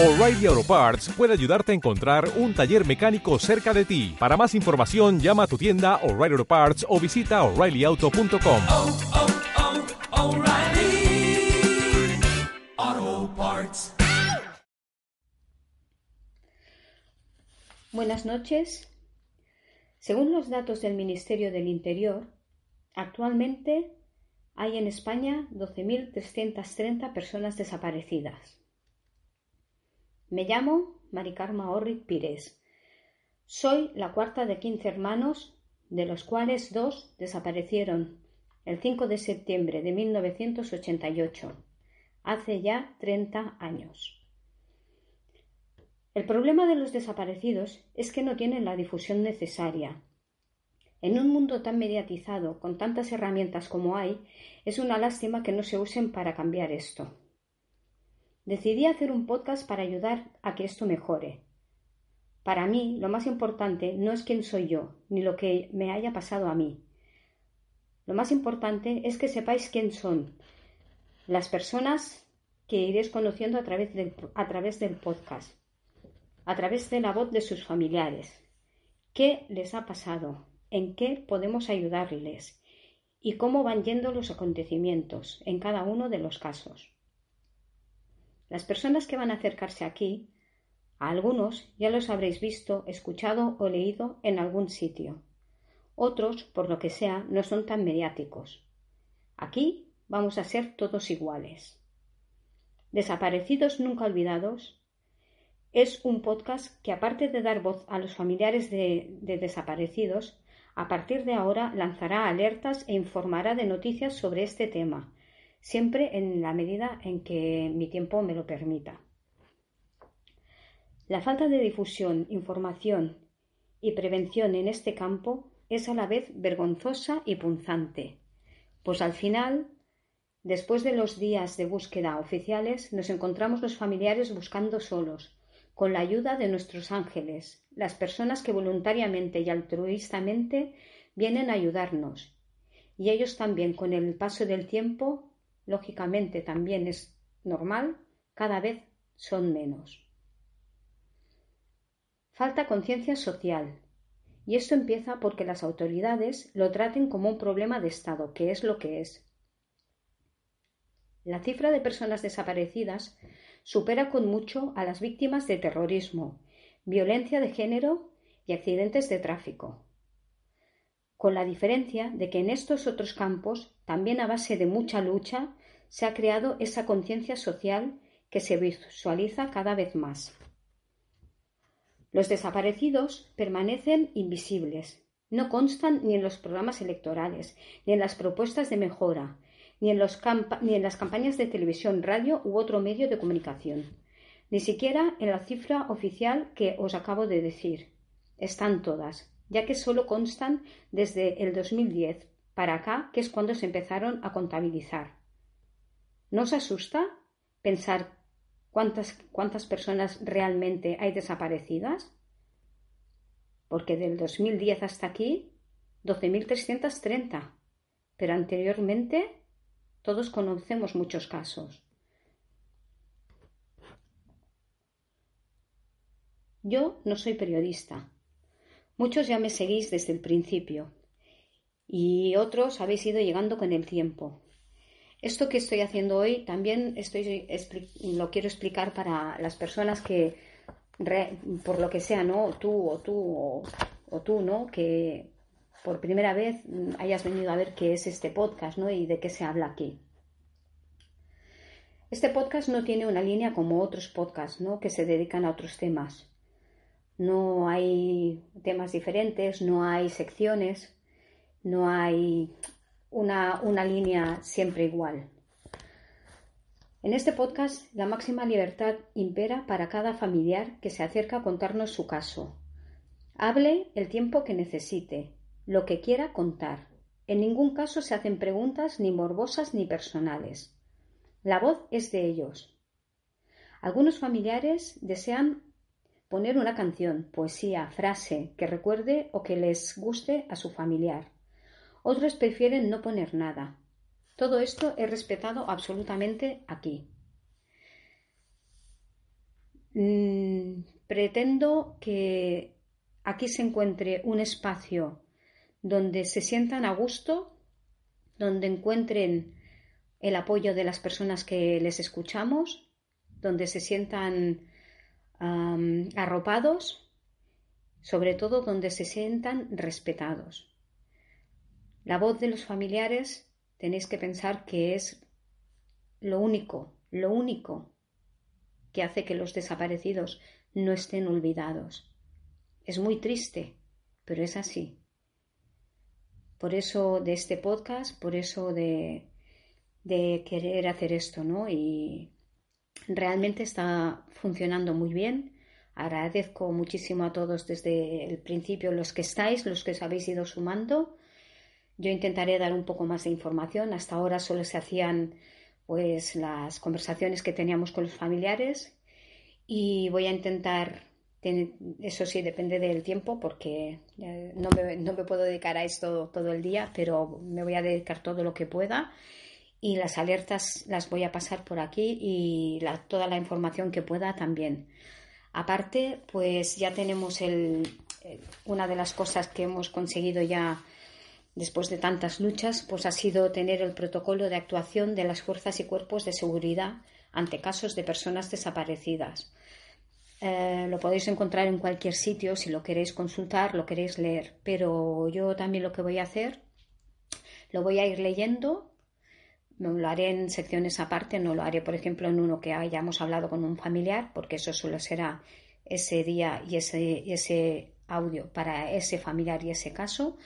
O'Reilly Auto Parts puede ayudarte a encontrar un taller mecánico cerca de ti. Para más información, llama a tu tienda O'Reilly Auto Parts o visita oreillyauto.com. oh, oh, Parts. Buenas noches. Según los datos del Ministerio del Interior, actualmente hay en España 12.330 personas desaparecidas. Me llamo Maricarma Orric Pires. Soy la cuarta de 15 hermanos, de los cuales dos desaparecieron el 5 de septiembre de 1988, hace ya 30 años. El problema de los desaparecidos es que no tienen la difusión necesaria. En un mundo tan mediatizado, con tantas herramientas como hay, es una lástima que no se usen para cambiar esto. Decidí hacer un podcast para ayudar a que esto mejore. Para mí, lo más importante no es quién soy yo, ni lo que me haya pasado a mí. Lo más importante es que sepáis quién son las personas que iréis conociendo a través del, a través del podcast, a través de la voz de sus familiares. ¿Qué les ha pasado? ¿En qué podemos ayudarles? ¿Y cómo van yendo los acontecimientos en cada uno de los casos? Las personas que van a acercarse aquí, a algunos ya los habréis visto, escuchado o leído en algún sitio. Otros, por lo que sea, no son tan mediáticos. Aquí vamos a ser todos iguales. Desaparecidos nunca olvidados es un podcast que, aparte de dar voz a los familiares de, de desaparecidos, a partir de ahora lanzará alertas e informará de noticias sobre este tema, siempre en la medida en que mi tiempo me lo permita. La falta de difusión, información y prevención en este campo es a la vez vergonzosa y punzante, pues al final, después de los días de búsqueda oficiales, nos encontramos los familiares buscando solos, con la ayuda de nuestros ángeles, las personas que voluntariamente y altruistamente vienen a ayudarnos, y ellos también con el paso del tiempo, lógicamente también es normal, cada vez son menos. Falta conciencia social, y esto empieza porque las autoridades lo traten como un problema de Estado, que es lo que es. La cifra de personas desaparecidas supera con mucho a las víctimas de terrorismo, violencia de género y accidentes de tráfico. Con la diferencia de que en estos otros campos, también a base de mucha lucha, se ha creado esa conciencia social que se visualiza cada vez más. Los desaparecidos permanecen invisibles, no constan ni en los programas electorales, ni en las propuestas de mejora, ni en, en, las campañas de televisión, radio u otro medio de comunicación, ni siquiera en la cifra oficial que os acabo de decir. Están todas, ya que solo constan desde el 2010 para acá, que es cuando se empezaron a contabilizar. ¿No os asusta pensar cuántas, cuántas personas realmente hay desaparecidas? Porque del 2010 hasta aquí, 12.330. Pero anteriormente todos conocemos muchos casos. Yo no soy periodista. Muchos ya me seguís desde el principio y otros habéis ido llegando con el tiempo. Esto que estoy haciendo hoy también estoy, lo quiero explicar para las personas que, por lo que sea, ¿no? Tú o tú o, tú, ¿no? Que por primera vez hayas venido a ver qué es este podcast ¿no? y de qué se habla aquí. Este podcast no tiene una línea como otros podcasts ¿no? que se dedican a otros temas. No hay temas diferentes, no hay secciones, no hay una, una línea siempre igual. En este podcast la máxima libertad impera para cada familiar que se acerca a contarnos su caso. Hable el tiempo que necesite, lo que quiera contar. En ningún caso se hacen preguntas ni morbosas ni personales. La voz es de ellos. Algunos familiares desean poner una canción, poesía, frase que recuerde o que les guste a su familiar. Otros prefieren no poner nada. Todo esto es respetado absolutamente aquí. mm, pretendo que aquí se encuentre un espacio donde se sientan a gusto, donde encuentren el apoyo de las personas que les escuchamos, donde se sientan arropados, sobre todo donde se sientan respetados. La voz de los familiares tenéis que pensar que es lo único, lo único que hace que los desaparecidos no estén olvidados. Es muy triste, pero es así. Por eso de este podcast, por eso de, de querer hacer esto, ¿no? Y realmente está funcionando muy bien. Agradezco muchísimo a todos desde el principio los que estáis, los que os habéis ido sumando. Yo intentaré dar un poco más de información. Hasta ahora solo se hacían pues las conversaciones que teníamos con los familiares y voy a intentar eso sí, depende del tiempo porque no me, no me, puedo dedicar a esto todo el día, pero me voy a dedicar todo lo que pueda y las alertas las voy a pasar por aquí y toda la información que pueda también. Aparte, pues ya tenemos el, una de las cosas que hemos conseguido ya después de tantas luchas, pues ha sido tener el protocolo de actuación de las fuerzas y cuerpos de seguridad ante casos de personas desaparecidas. Eh, lo podéis encontrar en cualquier sitio si lo queréis consultar, lo queréis leer, pero yo también lo que voy a hacer, lo voy a ir leyendo no lo haré en secciones aparte, no lo haré, por ejemplo, en uno que hayamos hablado con un familiar, porque eso solo será ese día y ese, ese audio para ese familiar y ese caso,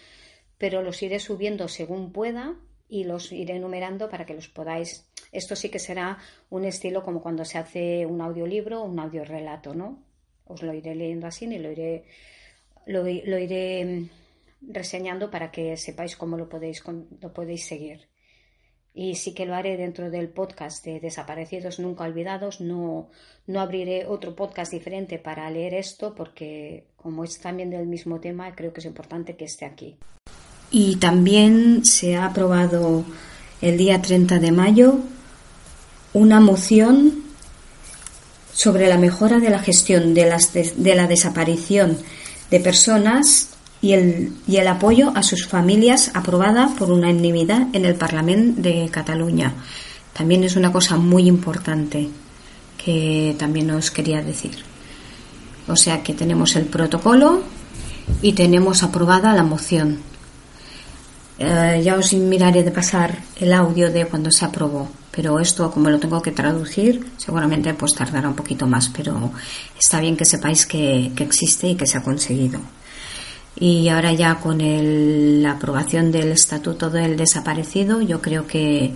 pero los iré subiendo según pueda y los iré enumerando para que los podáis. Esto sí que será un estilo como cuando se hace un audiolibro o un audiorelato, ¿no? Os lo iré leyendo así y lo iré, lo, iré reseñando para que sepáis cómo lo podéis, lo podéis seguir y sí que lo haré dentro del podcast de Desaparecidos Nunca Olvidados. No, no abriré otro podcast diferente para leer esto porque como es también del mismo tema, creo que es importante que esté aquí. Y también se ha aprobado el día 30 de mayo una moción sobre la mejora de la gestión de, las de la desaparición de personas y el, apoyo a sus familias aprobada por unanimidad en el Parlamento de Cataluña. También es una cosa muy importante que también os quería decir. O sea que tenemos el protocolo y tenemos aprobada la moción. Eh, ya os miraré de pasar el audio de cuando se aprobó, pero esto como lo tengo que traducir, seguramente pues tardará un poquito más, pero está bien que sepáis que existe y que se ha conseguido. Y ahora ya con la aprobación del Estatuto del Desaparecido, yo creo que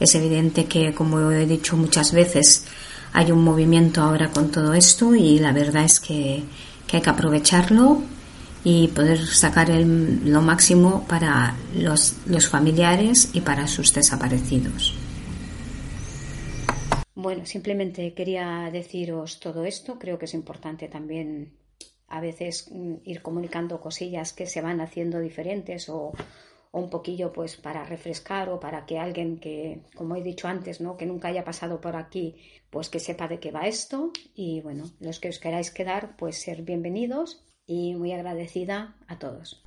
es evidente que, como he dicho muchas veces, hay un movimiento ahora con todo esto y la verdad es que, hay que aprovecharlo y poder sacar lo máximo para los, los familiares y para sus desaparecidos. Bueno, simplemente quería deciros todo esto. Creo que es importante también a veces mm, ir comunicando cosillas que se van haciendo diferentes o, un poquillo pues para refrescar o para que alguien que, como he dicho antes, ¿no? que nunca haya pasado por aquí, pues que sepa de qué va esto y bueno, los que os queráis quedar, pues ser bienvenidos y muy agradecida a todos.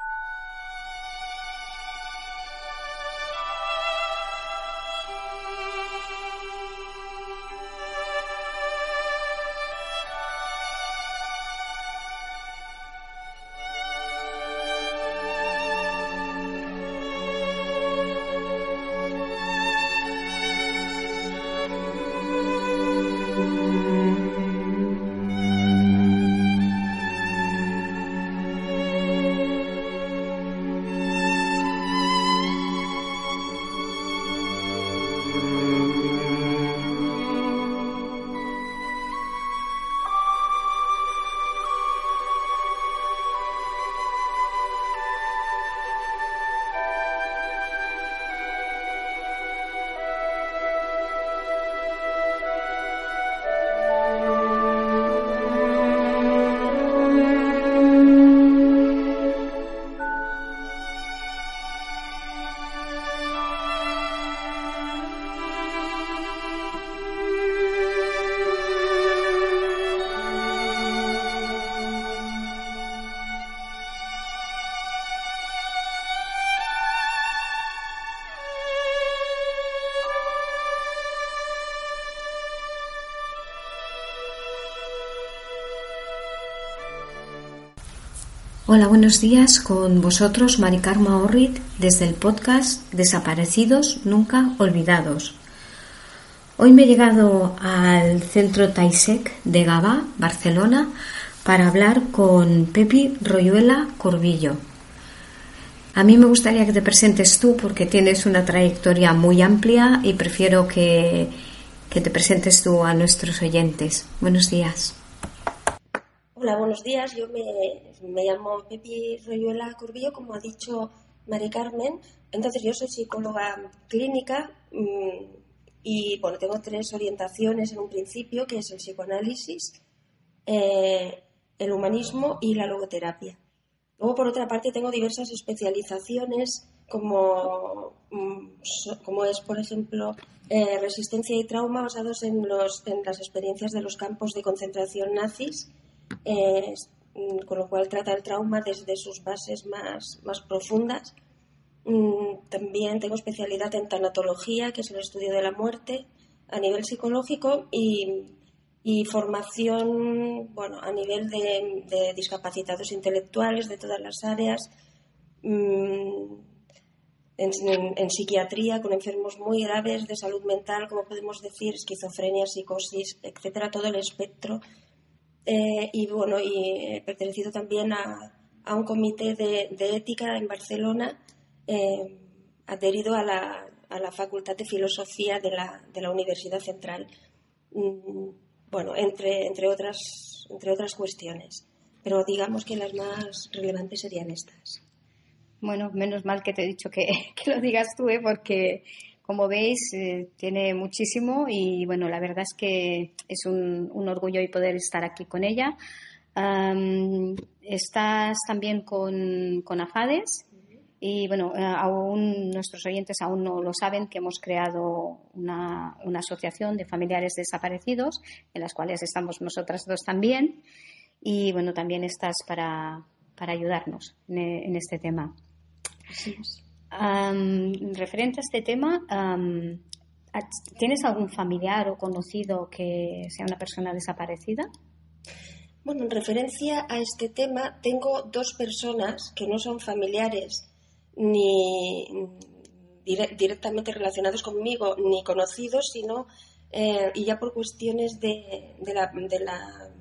Hola, buenos días. Con vosotros, Mari Carma Orrit, desde el podcast Desaparecidos Nunca Olvidados. Hoy me he llegado al centro Taisec de Gabá, Barcelona, para hablar con Pepi Royuela Corbillo. A mí me gustaría que te presentes tú porque tienes una trayectoria muy amplia y prefiero que, que te presentes tú a nuestros oyentes. Buenos días. Hola, buenos días. Yo me, me llamo Pepi Royuela Curvillo, como ha dicho Mari Carmen. Entonces, yo soy psicóloga clínica mmm, y, bueno, tengo tres orientaciones en un principio, que es el psicoanálisis, eh, el humanismo y la logoterapia. Luego, por otra parte, tengo diversas especializaciones, como, mmm, como es, por ejemplo, eh, resistencia y trauma basados en, los, en las experiencias de los campos de concentración nazis eh, con lo cual trata el trauma desde sus bases más, más profundas. Mm, también tengo especialidad en tanatología, que es el estudio de la muerte a nivel psicológico y, y formación bueno, a nivel de, de, discapacitados intelectuales de todas las áreas. Mm, en, en, en, psiquiatría con enfermos muy graves de salud mental, como podemos decir, esquizofrenia, psicosis, etcétera, todo el espectro eh, y bueno, y he pertenecido también a, a un comité de, de, ética en Barcelona, eh, adherido a la, a la, Facultad de Filosofía de la, de la Universidad Central. Mm, bueno, entre, entre, otras, entre otras cuestiones. Pero digamos que las más relevantes serían estas. Bueno, menos mal que te he dicho que, que lo digas tú, ¿eh? porque como veis, eh, tiene muchísimo y bueno, la verdad es que es un, un orgullo y poder estar aquí con ella. Estás también con, con AFADES y bueno, eh, aún nuestros oyentes aún no lo saben que hemos creado una, una, asociación de familiares desaparecidos en las cuales estamos nosotras dos también y bueno, también estás para, para ayudarnos en, este tema. Um, referente a este tema, um, ¿tienes algún familiar o conocido que sea una persona desaparecida? Bueno, en referencia a este tema, tengo dos personas que no son familiares ni dire directamente relacionados conmigo ni conocidos, sino eh, y ya por cuestiones de, de, la, de, la,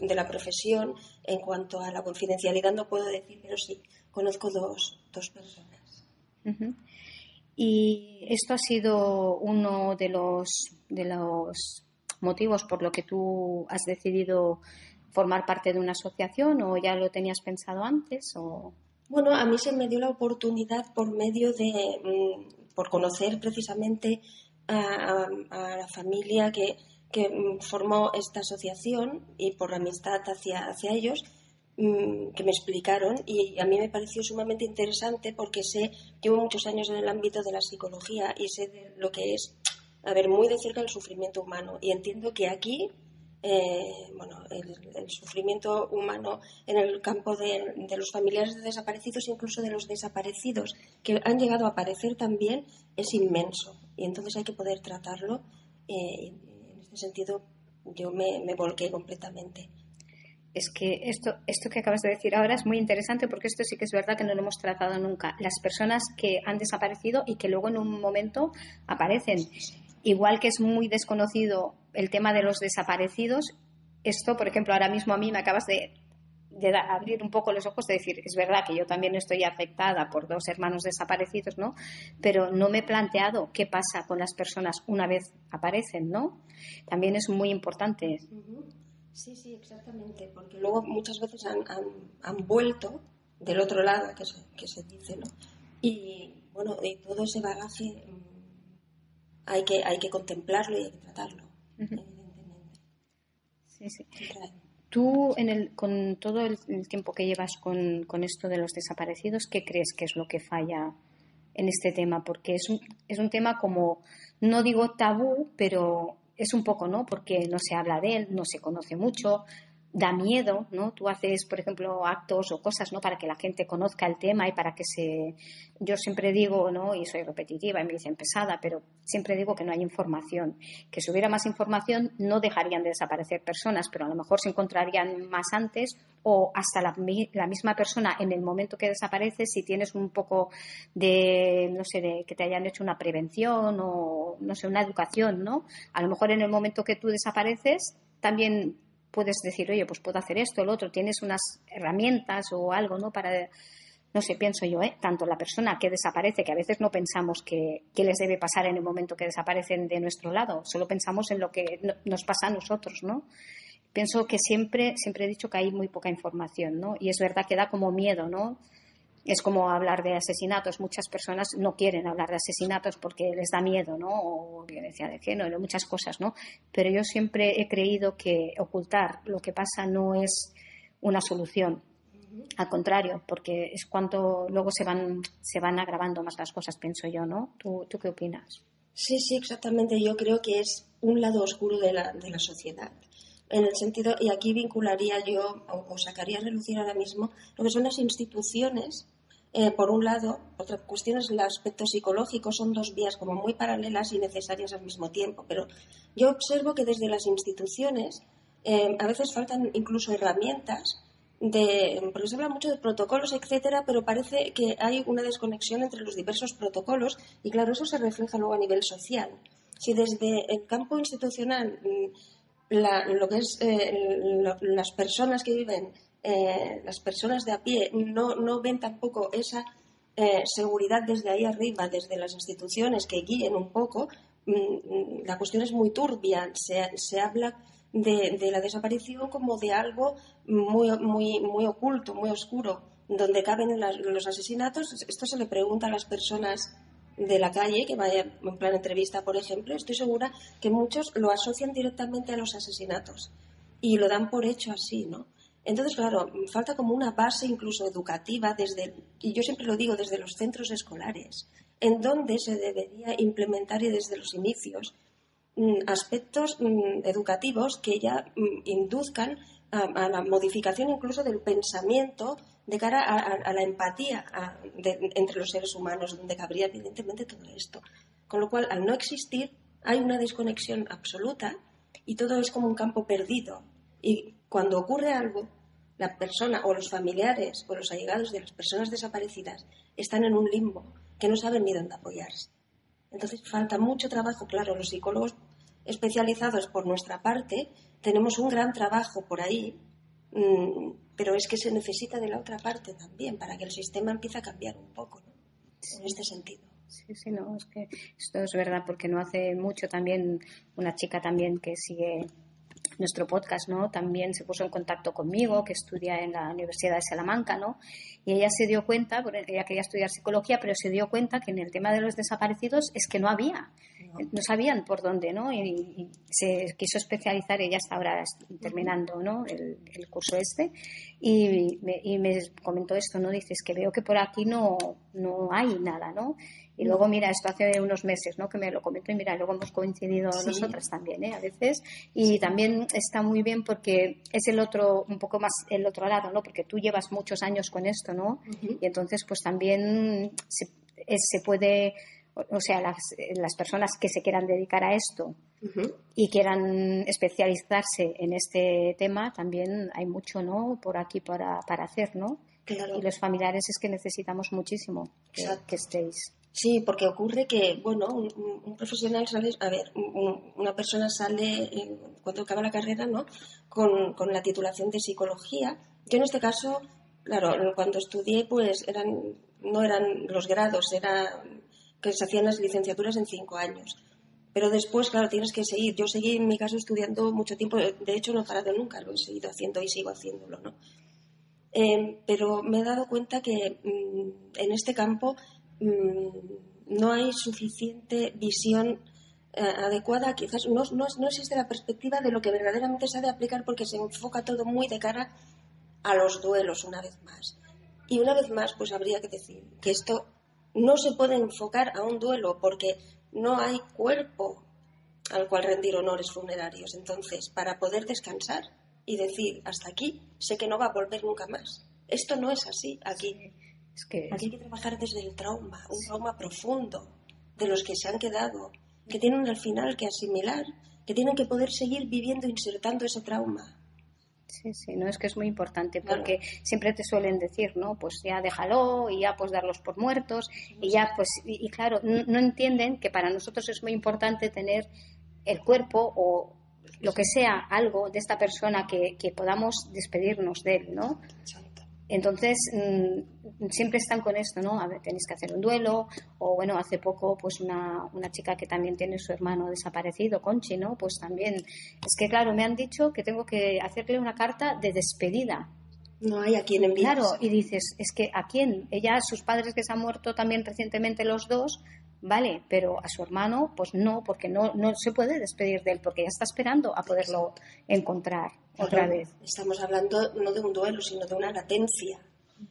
de, la, profesión en cuanto a la confidencialidad no puedo decir, pero sí, conozco dos, dos personas. Y esto ha sido uno de los, de los motivos por lo que tú has decidido formar parte de una asociación o ya lo tenías pensado antes o bueno a mí se me dio la oportunidad por medio de mm, por conocer precisamente a, a, la familia que, que, formó esta asociación y por amistad hacia, hacia ellos Mm, que me explicaron y a mí me pareció sumamente interesante porque sé, llevo muchos años en el ámbito de la psicología y sé de lo que es, a ver, muy de cerca el sufrimiento humano y entiendo que aquí, eh, bueno, el, el, sufrimiento humano en el campo de, de, los familiares de desaparecidos, incluso de los desaparecidos que han llegado a aparecer también, es inmenso y entonces hay que poder tratarlo. Eh, en este sentido, yo me, me volqué completamente es que esto, esto que acabas de decir ahora es muy interesante porque esto sí que es verdad que no lo hemos tratado nunca. Las personas que han desaparecido y que luego en un momento aparecen. Igual que es muy desconocido el tema de los desaparecidos, esto, por ejemplo, ahora mismo a mí me acabas de, abrir un poco los ojos de decir, es verdad que yo también estoy afectada por dos hermanos desaparecidos, ¿no? Pero no me he planteado qué pasa con las personas una vez aparecen, ¿no? También es muy importante. Sí, sí, exactamente, porque luego muchas veces han, han, han vuelto del otro lado, que se, que se, dice, ¿no? Y bueno, de todo ese bagaje mmm, hay, que, hay que contemplarlo y hay que tratarlo, uh -huh. evidentemente. Sí, sí. Tú, en el, con todo el, el tiempo que llevas con, con, esto de los desaparecidos, ¿qué crees que es lo que falla en este tema? Porque es un, es un tema como, no digo tabú, pero es un poco, ¿no? Porque no se habla de él, no se conoce mucho. Da miedo, ¿no? Tú haces, por ejemplo, actos o cosas, ¿no? Para que la gente conozca el tema y para que se... Yo siempre digo, ¿no? Y soy repetitiva y me dicen pesada, pero siempre digo que no hay información. Que si hubiera más información no dejarían de desaparecer personas, pero a lo mejor se encontrarían más antes o hasta la, la misma persona en el momento que desaparece, si tienes un poco de, no sé, de que te hayan hecho una prevención o, no sé, una educación, ¿no? A lo mejor en el momento que tú desapareces también puedes decir, oye, pues puedo hacer esto, lo otro, tienes unas herramientas o algo, ¿no? Para, no sé, pienso yo, ¿eh? Tanto la persona que desaparece, que a veces no pensamos que, les debe pasar en el momento que desaparecen de nuestro lado, solo pensamos en lo que nos pasa a nosotros, ¿no? Pienso que siempre, siempre he dicho que hay muy poca información, ¿no? Y es verdad que da como miedo, ¿no? Es como hablar de asesinatos. Muchas personas no quieren hablar de asesinatos porque les da miedo, ¿no? O violencia de género, muchas cosas, ¿no? Pero yo siempre he creído que ocultar lo que pasa no es una solución. Al contrario, porque es cuando luego se van, se van agravando más las cosas, pienso yo, ¿no? ¿Tú, tú qué opinas? Sí, sí, exactamente. Yo creo que es un lado oscuro de la, de la sociedad en el sentido, y aquí vincularía yo, o, sacaría a relucir ahora mismo, lo que son las instituciones eh, por un lado, otra cuestión es el aspecto psicológico, son dos vías como muy paralelas y necesarias al mismo tiempo, pero yo observo que desde las instituciones eh, a veces faltan incluso herramientas de, porque se habla mucho de protocolos, etcétera, pero parece que hay una desconexión entre los diversos protocolos y claro, eso se refleja luego a nivel social. Si desde el campo institucional mm, lo que es eh, las personas que viven eh, las personas de a pie no, no ven tampoco esa eh, seguridad desde ahí arriba, desde las instituciones que guíen un poco, mm, mm, la cuestión es muy turbia. Se, se habla de, de, la desaparición como de algo muy, muy, muy oculto, muy oscuro, donde caben los asesinatos. Esto se le pregunta a las personas de la calle, que vaya en plan entrevista, por ejemplo, estoy segura que muchos lo asocian directamente a los asesinatos y lo dan por hecho así, ¿no? Entonces, claro, falta como una base incluso educativa desde, y yo siempre lo digo, desde los centros escolares, en donde se debería implementar y desde los inicios mm, aspectos mm, educativos que ya mm, induzcan a, la modificación incluso del pensamiento de cara a, la empatía entre los seres humanos, donde cabría evidentemente todo esto. Con lo cual, al no existir, hay una desconexión absoluta y todo es como un campo perdido. Y cuando ocurre algo, la persona o los familiares o los allegados de las personas desaparecidas están en un limbo que no saben ni dónde apoyarse. Entonces falta mucho trabajo, claro, los psicólogos especializados por nuestra parte tenemos un gran trabajo por ahí, mm, pero es que se necesita de la otra parte también para que el sistema empiece a cambiar un poco en este sentido. Sí, sí, no, es que esto es verdad porque no hace mucho también una chica también que sigue nuestro podcast, ¿no? También se puso en contacto conmigo, que estudia en la Universidad de Salamanca, ¿no? Y ella se dio cuenta, porque ella quería estudiar psicología, pero se dio cuenta que en el tema de los desaparecidos es que no había, no, sabían por dónde, ¿no? Y, se quiso especializar, ella está ahora terminando, ¿no? El, curso este, y me, y me comentó esto, ¿no? Dices que veo que por aquí no, no hay nada, ¿no? Y luego, mira, esto hace unos meses, ¿no? Que me lo comentó y mira, luego hemos coincidido nosotras también, ¿eh? A veces. Y también está muy bien porque es el otro, un poco más el otro lado, ¿no? Porque tú llevas muchos años con esto, ¿no? Y entonces, pues también se, se puede, o sea, las, las, personas que se quieran dedicar a esto y quieran especializarse en este tema, también hay mucho, ¿no? Por aquí para, para hacer, ¿no? Y los familiares es que necesitamos muchísimo que, que estéis. Sí, porque ocurre que, bueno, un, profesional sale, a ver, una persona sale cuando acaba la carrera, ¿no? Con, la titulación de psicología. Yo en este caso, claro, cuando estudié, pues eran, no eran los grados, era que se hacían las licenciaturas en cinco años. Pero después, claro, tienes que seguir. Yo seguí, en mi caso, estudiando mucho tiempo. De hecho, no he parado nunca, lo he seguido haciendo y sigo haciéndolo, ¿no? Eh, pero me he dado cuenta que mm, en este campo Mm, no hay suficiente visión eh, adecuada, quizás no, no, existe la perspectiva de lo que verdaderamente se ha de aplicar porque se enfoca todo muy de cara a los duelos una vez más. Y una vez más, pues habría que decir que esto no se puede enfocar a un duelo porque no hay cuerpo al cual rendir honores funerarios. Entonces, para poder descansar, y decir, hasta aquí, sé que no va a volver nunca más. Esto no es así aquí. Es que Aquí hay que trabajar desde el trauma, un trauma profundo, de los que se han quedado, que tienen al final que asimilar, que tienen que poder seguir viviendo, insertando ese trauma. Sí, sí, no es que es muy importante Claro. porque siempre te suelen decir, ¿no? Pues ya déjalo y ya pues darlos por muertos y ya pues y, y claro, no entienden que para nosotros es muy importante tener el cuerpo o lo que sea algo de esta persona que, que podamos despedirnos de él, ¿no? Exacto. Entonces, mm, siempre están con esto, ¿no? A ver, tenéis que hacer un duelo, o bueno, hace poco, pues una, una chica que también tiene su hermano desaparecido, Conchi, ¿no? Pues también, es que claro, me han dicho que tengo que hacerle una carta de despedida. No hay a quien enviar. Claro, y dices, es que ¿a quién? Ella, sus padres que se han muerto también recientemente los dos, vale, pero a su hermano, pues no, porque no, no se puede despedir de él, porque ya está esperando a poderlo encontrar otra vez. Estamos hablando no de un duelo, sino de una latencia.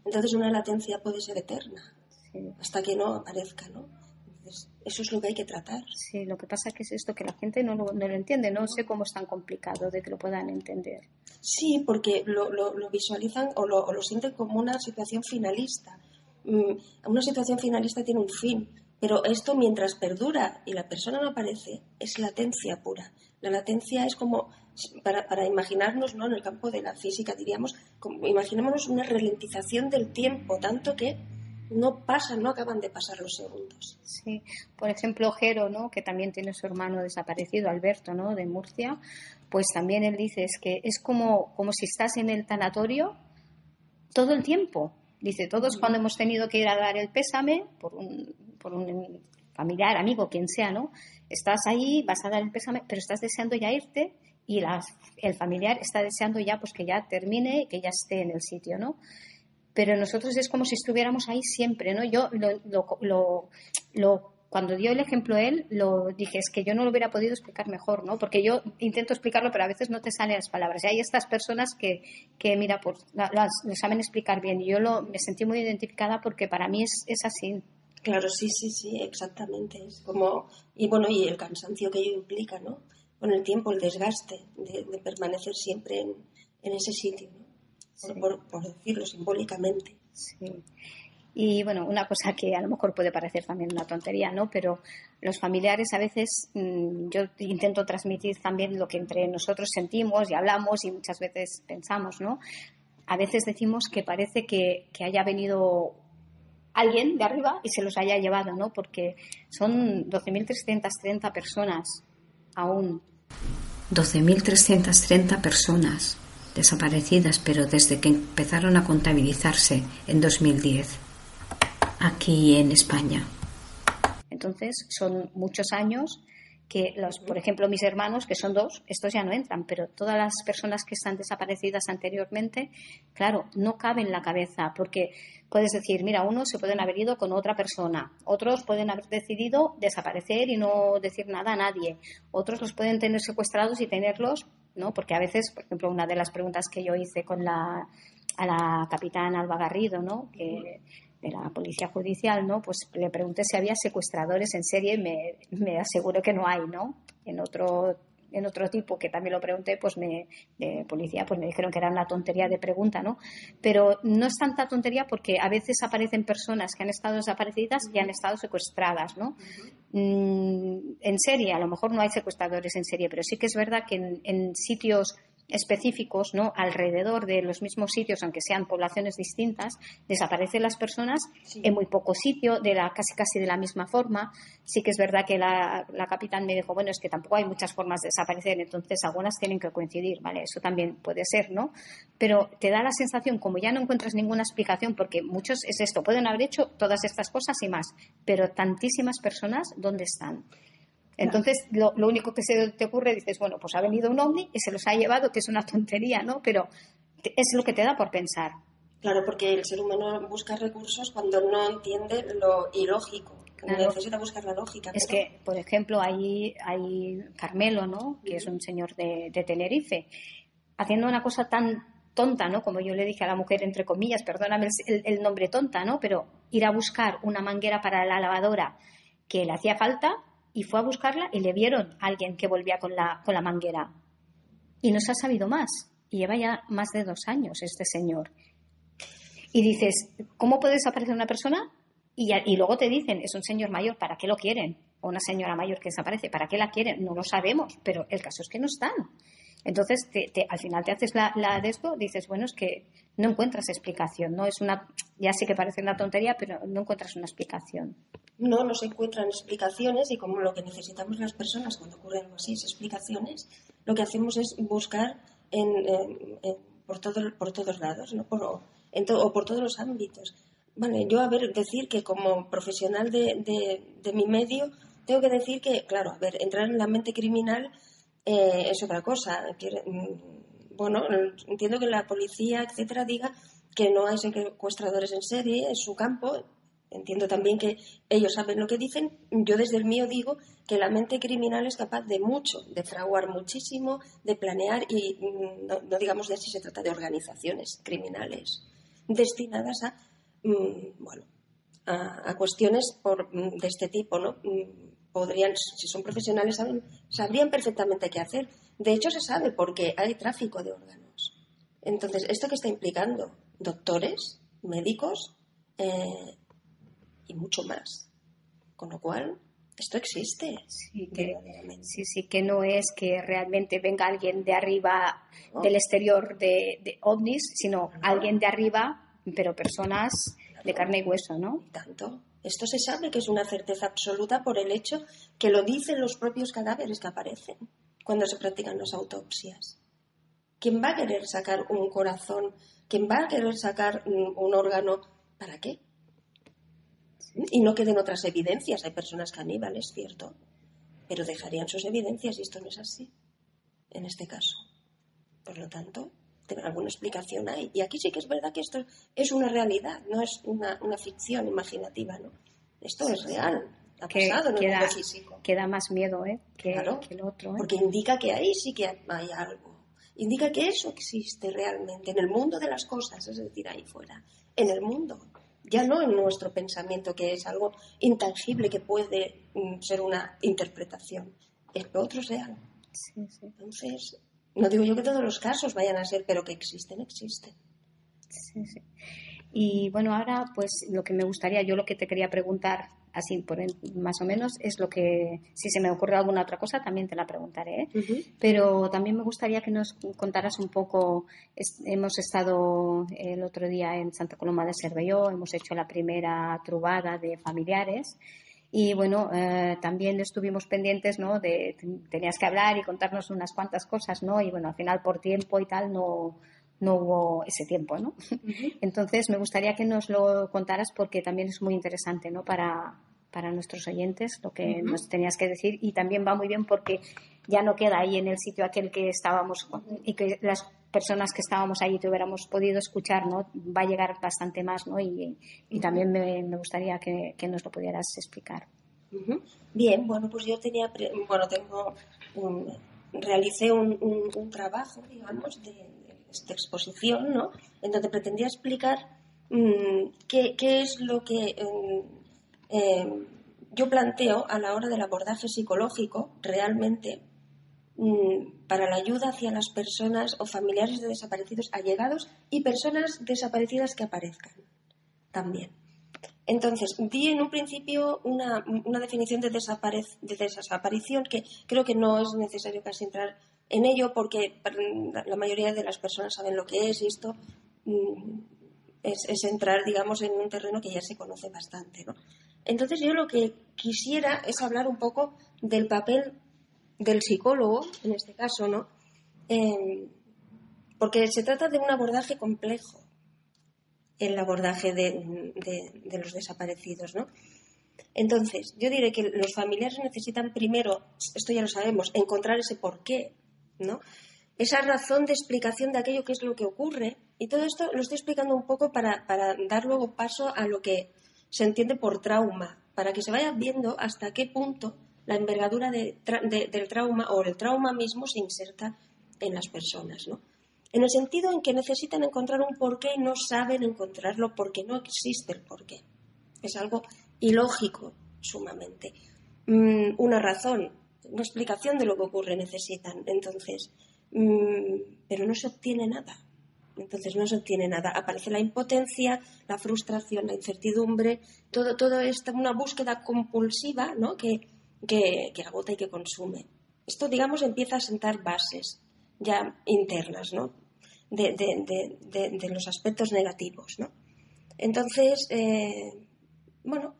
Entonces una latencia puede ser eterna, Sí. hasta que no aparezca, ¿no? Entonces, eso es lo que hay que tratar. Sí, lo que pasa que es esto, que la gente no lo, no lo entiende. No sé cómo es tan complicado de que lo puedan entender. Sí, porque lo, lo- lo visualizan o lo, o lo sienten como una situación finalista. Mm, Una situación finalista tiene un fin, pero esto mientras perdura y la persona no aparece, es latencia pura. La latencia es como, para, para imaginarnos, ¿no? en el campo de la física diríamos, como, imaginémonos una ralentización del tiempo, tanto que no pasan, no acaban de pasar los segundos. Sí, por ejemplo, Jero, ¿no? que también tiene su hermano desaparecido, Alberto, ¿no? de Murcia, pues también él dice es que es como, como si estás en el tanatorio todo el tiempo. Dice, todos cuando hemos tenido que ir a dar el pésame por un, por un familiar, amigo, quien sea, ¿no? Estás ahí, vas a dar el pésame, pero estás deseando ya irte y las- el familiar está deseando ya pues que ya termine, que ya esté en el sitio, ¿no? pero nosotros es como si estuviéramos ahí siempre, ¿no? Yo lo, lo- lo- lo- cuando dio el ejemplo él, lo dije, es que yo no lo hubiera podido explicar mejor, ¿no? Porque yo intento explicarlo, pero a veces no te salen las palabras. Y hay estas personas que, que mira, pues la- las- lo saben explicar bien. Y yo lo, me sentí muy identificada porque para mí es, es así. Claro, sí, sí, sí, exactamente. Es como, y bueno, y el cansancio que ello implica, ¿no? Con el tiempo, el desgaste de, de permanecer siempre en, en ese sitio, ¿no? Por, Sí. por- por decirlo simbólicamente. Sí. Y bueno, una cosa que a lo mejor puede parecer también una tontería, ¿no? Pero los familiares a veces, mm, yo intento transmitir también lo que entre nosotros sentimos y hablamos y muchas veces pensamos, ¿no? A veces decimos que parece que, que haya venido alguien de arriba y se los haya llevado, ¿no? Porque son 12.330 personas aún. 12.330 personas desaparecidas, pero desde que empezaron a contabilizarse en 2010, aquí en España. Entonces, son muchos años que, los, por ejemplo, mis hermanos, que son dos, estos ya no entran, pero todas las personas que están desaparecidas anteriormente, claro, no cabe en la cabeza, porque puedes decir, mira, unos se pueden haber ido con otra persona, otros pueden haber decidido desaparecer y no decir nada a nadie, otros los pueden tener secuestrados y tenerlos, ¿no? Porque a veces, por ejemplo, una de las preguntas que yo hice con la, a la capitana Alba Garrido, ¿no? Que, de la policía judicial, ¿no? Pues le pregunté si había secuestradores en serie y me, me aseguró que no hay, ¿no? En otro en otro tipo que también lo pregunté, pues me de policía, pues me dijeron que era una tontería de pregunta, ¿no? Pero no es tanta tontería porque a veces aparecen personas que han estado desaparecidas y han estado secuestradas, ¿no? Mm, en serie, a lo mejor no hay secuestradores en serie, pero sí que es verdad que en, en sitios específicos, ¿no? alrededor de los mismos sitios, aunque sean poblaciones distintas, desaparecen las personas Sí. en muy poco sitio, de la, casi casi de la misma forma. Sí que es verdad que la, la capitán me dijo, bueno, es que tampoco hay muchas formas de desaparecer, entonces algunas tienen que coincidir, ¿vale? Eso también puede ser, ¿no? Pero te da la sensación, como ya no encuentras ninguna explicación, porque muchos es esto, pueden haber hecho todas estas cosas y más, pero tantísimas personas, ¿dónde están? Entonces, lo, lo único que se te ocurre, dices, bueno, pues ha venido un ovni y se los ha llevado, que es una tontería, ¿no? Pero es lo que te da por pensar. Claro, porque el ser humano busca recursos cuando no entiende lo ilógico. Claro. Necesita buscar la lógica. Es pero- que, por ejemplo, hay, hay Carmelo, ¿no? Que es un señor de, de Tenerife, haciendo una cosa tan tonta, ¿no? Como yo le dije a la mujer, entre comillas, perdóname el, el nombre tonta, ¿no? Pero ir a buscar una manguera para la lavadora que le hacía falta y fue a buscarla y le vieron a alguien que volvía con la, con la manguera. Y no se ha sabido más. y lleva ya más de dos años este señor. Y dices, ¿cómo puede desaparecer una persona? Y, y luego te dicen, es un señor mayor, ¿para qué lo quieren? O una señora mayor que desaparece, ¿para qué la quieren? No lo sabemos, pero el caso es que no están. Entonces, al final te haces la, la de dices, bueno, es que no encuentras explicación, no es una, ya sé que parece una tontería, pero no encuentras una explicación. No, no se encuentran explicaciones y como lo que necesitamos las personas cuando ocurre algo así es explicaciones, lo que hacemos es buscar en, por, todo, por todos lados, ¿no? Por, o por todos los ámbitos. Vale, yo a ver, decir que como profesional de, de mi medio, tengo que decir que, claro, a ver, entrar en la mente criminal eh, es otra cosa. Mm, bueno, entiendo que la policía, etcétera, diga que no hay secuestradores en serie, en su campo. Entiendo también que ellos saben lo que dicen. Yo desde el mío digo que la mente criminal es capaz de mucho, de fraguar muchísimo, de planear y mm, no, digamos de si se trata de organizaciones criminales destinadas a, mm, bueno, a, cuestiones por, de este tipo, ¿no? Podrían, si son profesionales, sabrían perfectamente qué hacer. De hecho, se sabe porque hay tráfico de órganos. Entonces, ¿esto qué está implicando? Doctores, médicos eh, y mucho más. Con lo cual, esto existe. Sí que, sí, sí, que no es que realmente venga alguien de arriba, del exterior de, de ovnis, sino alguien de arriba, pero personas de carne y hueso, ¿no? Tanto. Esto se sabe que es una certeza absoluta por el hecho que lo dicen los propios cadáveres que aparecen cuando se practican las autopsias. ¿Quién va a querer sacar un corazón? ¿Quién va a querer sacar un, órgano? ¿Para qué? Y no queden otras evidencias. Hay personas caníbales, cierto, pero dejarían sus evidencias y esto no es así en este caso. Por lo tanto, alguna explicación hay. Y aquí sí que es verdad que esto es una realidad, no es una, ficción imaginativa, ¿no? Esto es real, ha pasado en el mundo físico. Que da más miedo, ¿eh? Que, el otro, ¿eh? Porque indica que ahí sí que hay algo. Indica que eso existe realmente en el mundo de las cosas, es decir, ahí fuera, en el mundo. Ya no en nuestro pensamiento, que es algo intangible que puede mm, ser una interpretación. El otro es real. Entonces, no digo yo que todos los casos vayan a ser, pero que existen, existen. Sí, sí. Y bueno, ahora pues lo que me gustaría, yo lo que te quería preguntar, así por más o menos, es lo que, si se me ocurre alguna otra cosa, también te la preguntaré. ¿eh? Pero también me gustaría que nos contaras un poco, hemos estado el otro día en Santa Coloma de Cervelló, hemos hecho la primera trubada de familiares y bueno, eh, también estuvimos pendientes, ¿no? De, tenías que hablar y contarnos unas cuantas cosas, ¿no? Y bueno, al final por tiempo y tal no, no hubo ese tiempo, ¿no? Entonces me gustaría que nos lo contaras porque también es muy interesante, ¿no? Para, para nuestros oyentes lo que nos tenías que decir y también va muy bien porque ya no queda ahí en el sitio aquel que estábamos y que las personas que estábamos allí te hubiéramos podido escuchar, ¿no? Va a llegar bastante más, ¿no? Y, también me, gustaría que, nos lo pudieras explicar. Bien, bueno, pues yo tenía, bueno, tengo, realicé un, trabajo, digamos, de, esta exposición, ¿no? En donde pretendía explicar mm, qué, es lo que mm, em, yo planteo a la hora del abordaje psicológico realmente Mm, para la ayuda hacia las personas o familiares de desaparecidos allegados y personas desaparecidas que aparezcan también. Entonces, di en un principio una, definición de, de, desaparición que creo que no es necesario casi entrar en ello porque la mayoría de las personas saben lo que es y esto mm, es, es, entrar, digamos, en un terreno que ya se conoce bastante. ¿no? Entonces, yo lo que quisiera es hablar un poco del papel del psicólogo, en este caso, ¿no? Em, porque se trata de un abordaje complejo, el abordaje de, los desaparecidos, ¿no? Entonces, yo diré que los familiares necesitan primero, esto ya lo sabemos, encontrar ese porqué, ¿no? Esa razón de explicación de aquello que es lo que ocurre. Y todo esto lo estoy explicando un poco para, para dar luego paso a lo que se entiende por trauma, para que se vaya viendo hasta qué punto la envergadura del trauma o el trauma mismo se inserta en las personas, ¿no? En el sentido en que necesitan encontrar un porqué y no saben encontrarlo porque no existe el porqué. Es algo ilógico, sumamente. Mm, una razón, una explicación de lo que ocurre necesitan. Entonces, mm, pero no se obtiene nada. Entonces no se obtiene nada. Aparece la impotencia, la frustración, la incertidumbre, todo, todo esto, una búsqueda compulsiva ¿no? que, que, que agota y que consume. Esto, digamos, empieza a sentar bases ya internas, ¿no? De, de, de, de los aspectos negativos, ¿no? Entonces, eh, bueno,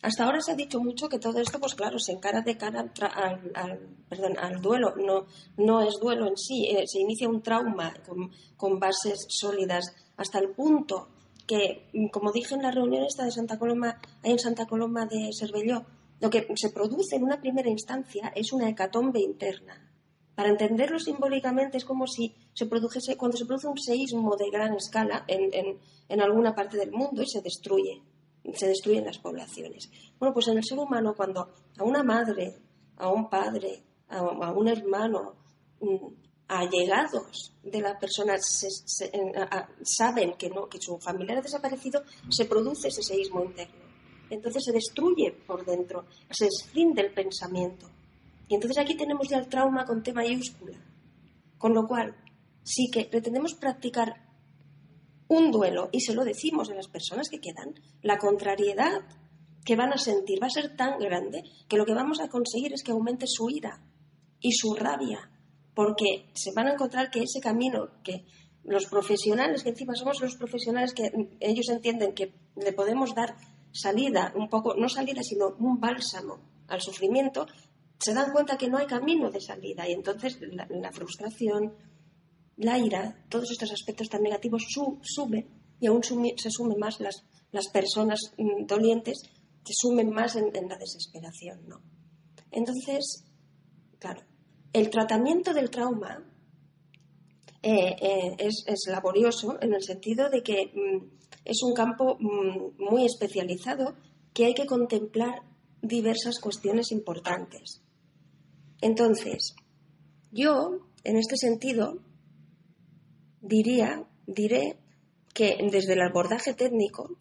hasta ahora se ha dicho mucho que todo esto, pues claro, se encara de cara al, al, perdón, al duelo. No, no es duelo en sí, eh, se inicia un trauma con, bases sólidas hasta el punto que, como dije en la reunión esta de Santa Coloma, hay en Santa Coloma de Cervelló, lo que se produce en una primera instancia es una hecatombe interna. Para entenderlo simbólicamente es como si se produjese, cuando se produce un seísmo de gran escala en alguna parte del mundo y se destruye se destruyen las poblaciones. Bueno, pues en el ser humano, cuando a una madre, a un padre, a, un hermano, mm, allegados de la persona se, se, saben que, no, que su familiar ha desaparecido, se produce ese seísmo interno. Entonces se destruye por dentro, se escinde el pensamiento. Y entonces aquí tenemos ya el trauma con T mayúscula. Con lo cual, sí que pretendemos practicar un duelo y se lo decimos a las personas que quedan, la contrariedad que van a sentir va a ser tan grande que lo que vamos a conseguir es que aumente su ira y su rabia, porque se van a encontrar que ese camino que los profesionales, que encima somos los profesionales que ellos entienden que le podemos dar salida, un poco, no salida, sino un bálsamo al sufrimiento, se dan cuenta que no hay camino de salida y entonces la, frustración, la ira, todos estos aspectos tan negativos su, suben y aún se sumen más las, las personas mm, dolientes, se sumen más en, en, la desesperación. ¿no? Entonces, claro, el tratamiento del trauma eh, eh, es, es, laborioso en el sentido de que mm, es un campo mm, muy especializado que hay que contemplar diversas cuestiones importantes. Entonces, yo, en este sentido, diría, diré que desde el abordaje técnico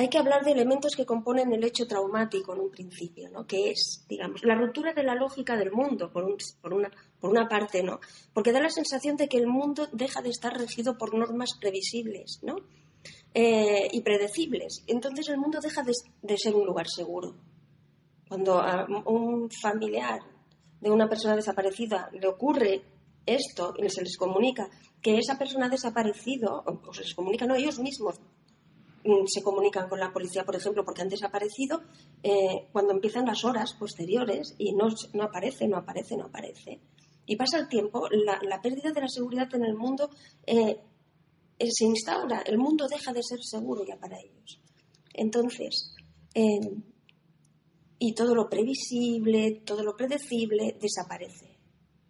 hay que hablar de elementos que componen el hecho traumático en un principio, ¿no? que es, digamos, la ruptura de la lógica del mundo, por, un, por, una, por una parte, ¿no? porque da la sensación de que el mundo deja de estar regido por normas previsibles ¿no? Eh, y predecibles. Entonces el mundo deja de, de ser un lugar seguro. Cuando a un familiar de una persona desaparecida le ocurre esto y se les comunica que esa persona ha desaparecido, o se les comunica, no, ellos mismos mm, se comunican con la policía, por ejemplo, porque han desaparecido, eh, cuando empiezan las horas posteriores y no, no, aparece, no aparece, no aparece. Y pasa el tiempo, la, pérdida de la seguridad en el mundo eh, eh, se instaura, el mundo deja de ser seguro ya para ellos. Entonces, eh, y todo lo previsible, todo lo predecible desaparece,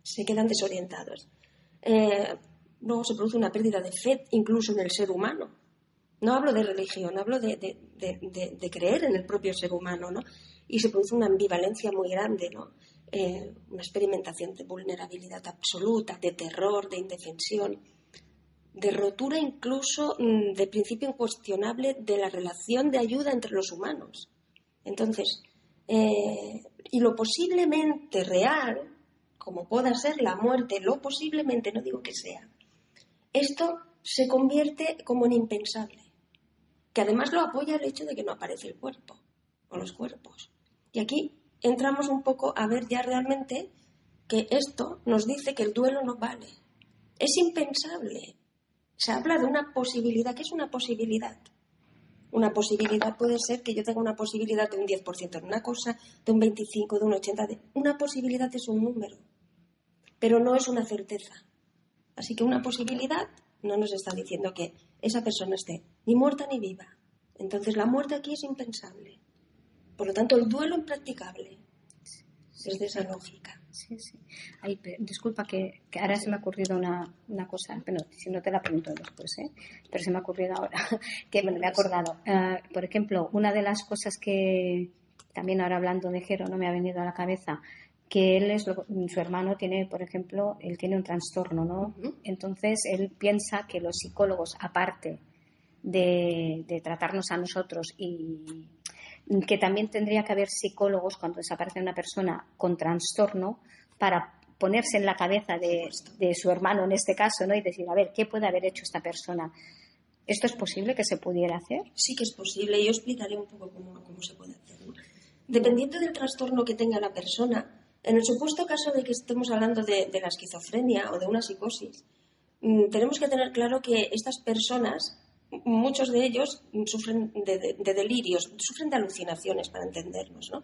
se quedan desorientados. Luego se produce una pérdida de fe incluso en el ser humano. No hablo de religión, hablo de, de, de, creer en el propio ser humano, ¿no? Y se produce una ambivalencia muy grande, ¿no? Eh, una experimentación de vulnerabilidad absoluta, de terror, de indefensión, de rotura incluso mm, de principio incuestionable de la relación de ayuda entre los humanos. Entonces, eh, y lo posiblemente real, como pueda ser la muerte, lo posiblemente, no digo que sea, esto se convierte como en impensable, que además lo apoya el hecho de que no aparece el cuerpo o los cuerpos. Y aquí entramos un poco a ver ya realmente que esto nos dice que el duelo no vale. Es impensable. Se habla de una posibilidad. ¿Qué es una posibilidad? Una posibilidad puede ser que yo tenga una posibilidad de un 10% en una cosa, de un 25%, de un 80%. De... Una posibilidad es un número, pero no es una certeza. Así que una posibilidad no nos está diciendo que esa persona esté ni muerta ni viva. Entonces la muerte aquí es impensable. Por lo tanto, el duelo impracticable desde esa lógica. Sí, sí. Ay, disculpa que, que, ahora se me ha ocurrido una, una, cosa, pero si no te la pregunto después, ¿eh? pero se me ha ocurrido ahora, que bueno, me he acordado. Uh, por ejemplo, una de las cosas que también ahora hablando de Jero no me ha venido a la cabeza, que él es lo, su hermano tiene, por ejemplo, él tiene un trastorno, ¿no? Uh -huh. Entonces él piensa que los psicólogos, aparte de, de tratarnos a nosotros y que también tendría que haber psicólogos cuando desaparece una persona con trastorno para ponerse en la cabeza de, de, su hermano en este caso, ¿no? Y decir, a ver, ¿qué puede haber hecho esta persona? ¿Esto es posible que se pudiera hacer? Sí que es posible. Yo explicaré un poco cómo, cómo se puede hacer. Dependiendo del trastorno que tenga la persona, en el supuesto caso de que estemos hablando de, la esquizofrenia o de una psicosis, mm, tenemos que tener claro que estas personas muchos de ellos sufren de, delirios, sufren de alucinaciones, para entendernos, ¿no?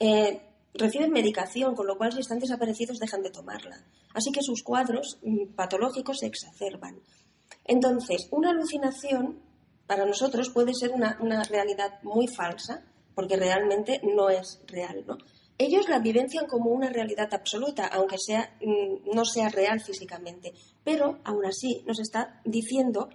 Eh, reciben medicación, con lo cual si están desaparecidos dejan de tomarla. Así que sus cuadros mm, patológicos se exacerban. Entonces, una alucinación para nosotros puede ser una, realidad muy falsa, porque realmente no es real, ¿no? Ellos la vivencian como una realidad absoluta, aunque sea, mm, no sea real físicamente, pero aún así nos está diciendo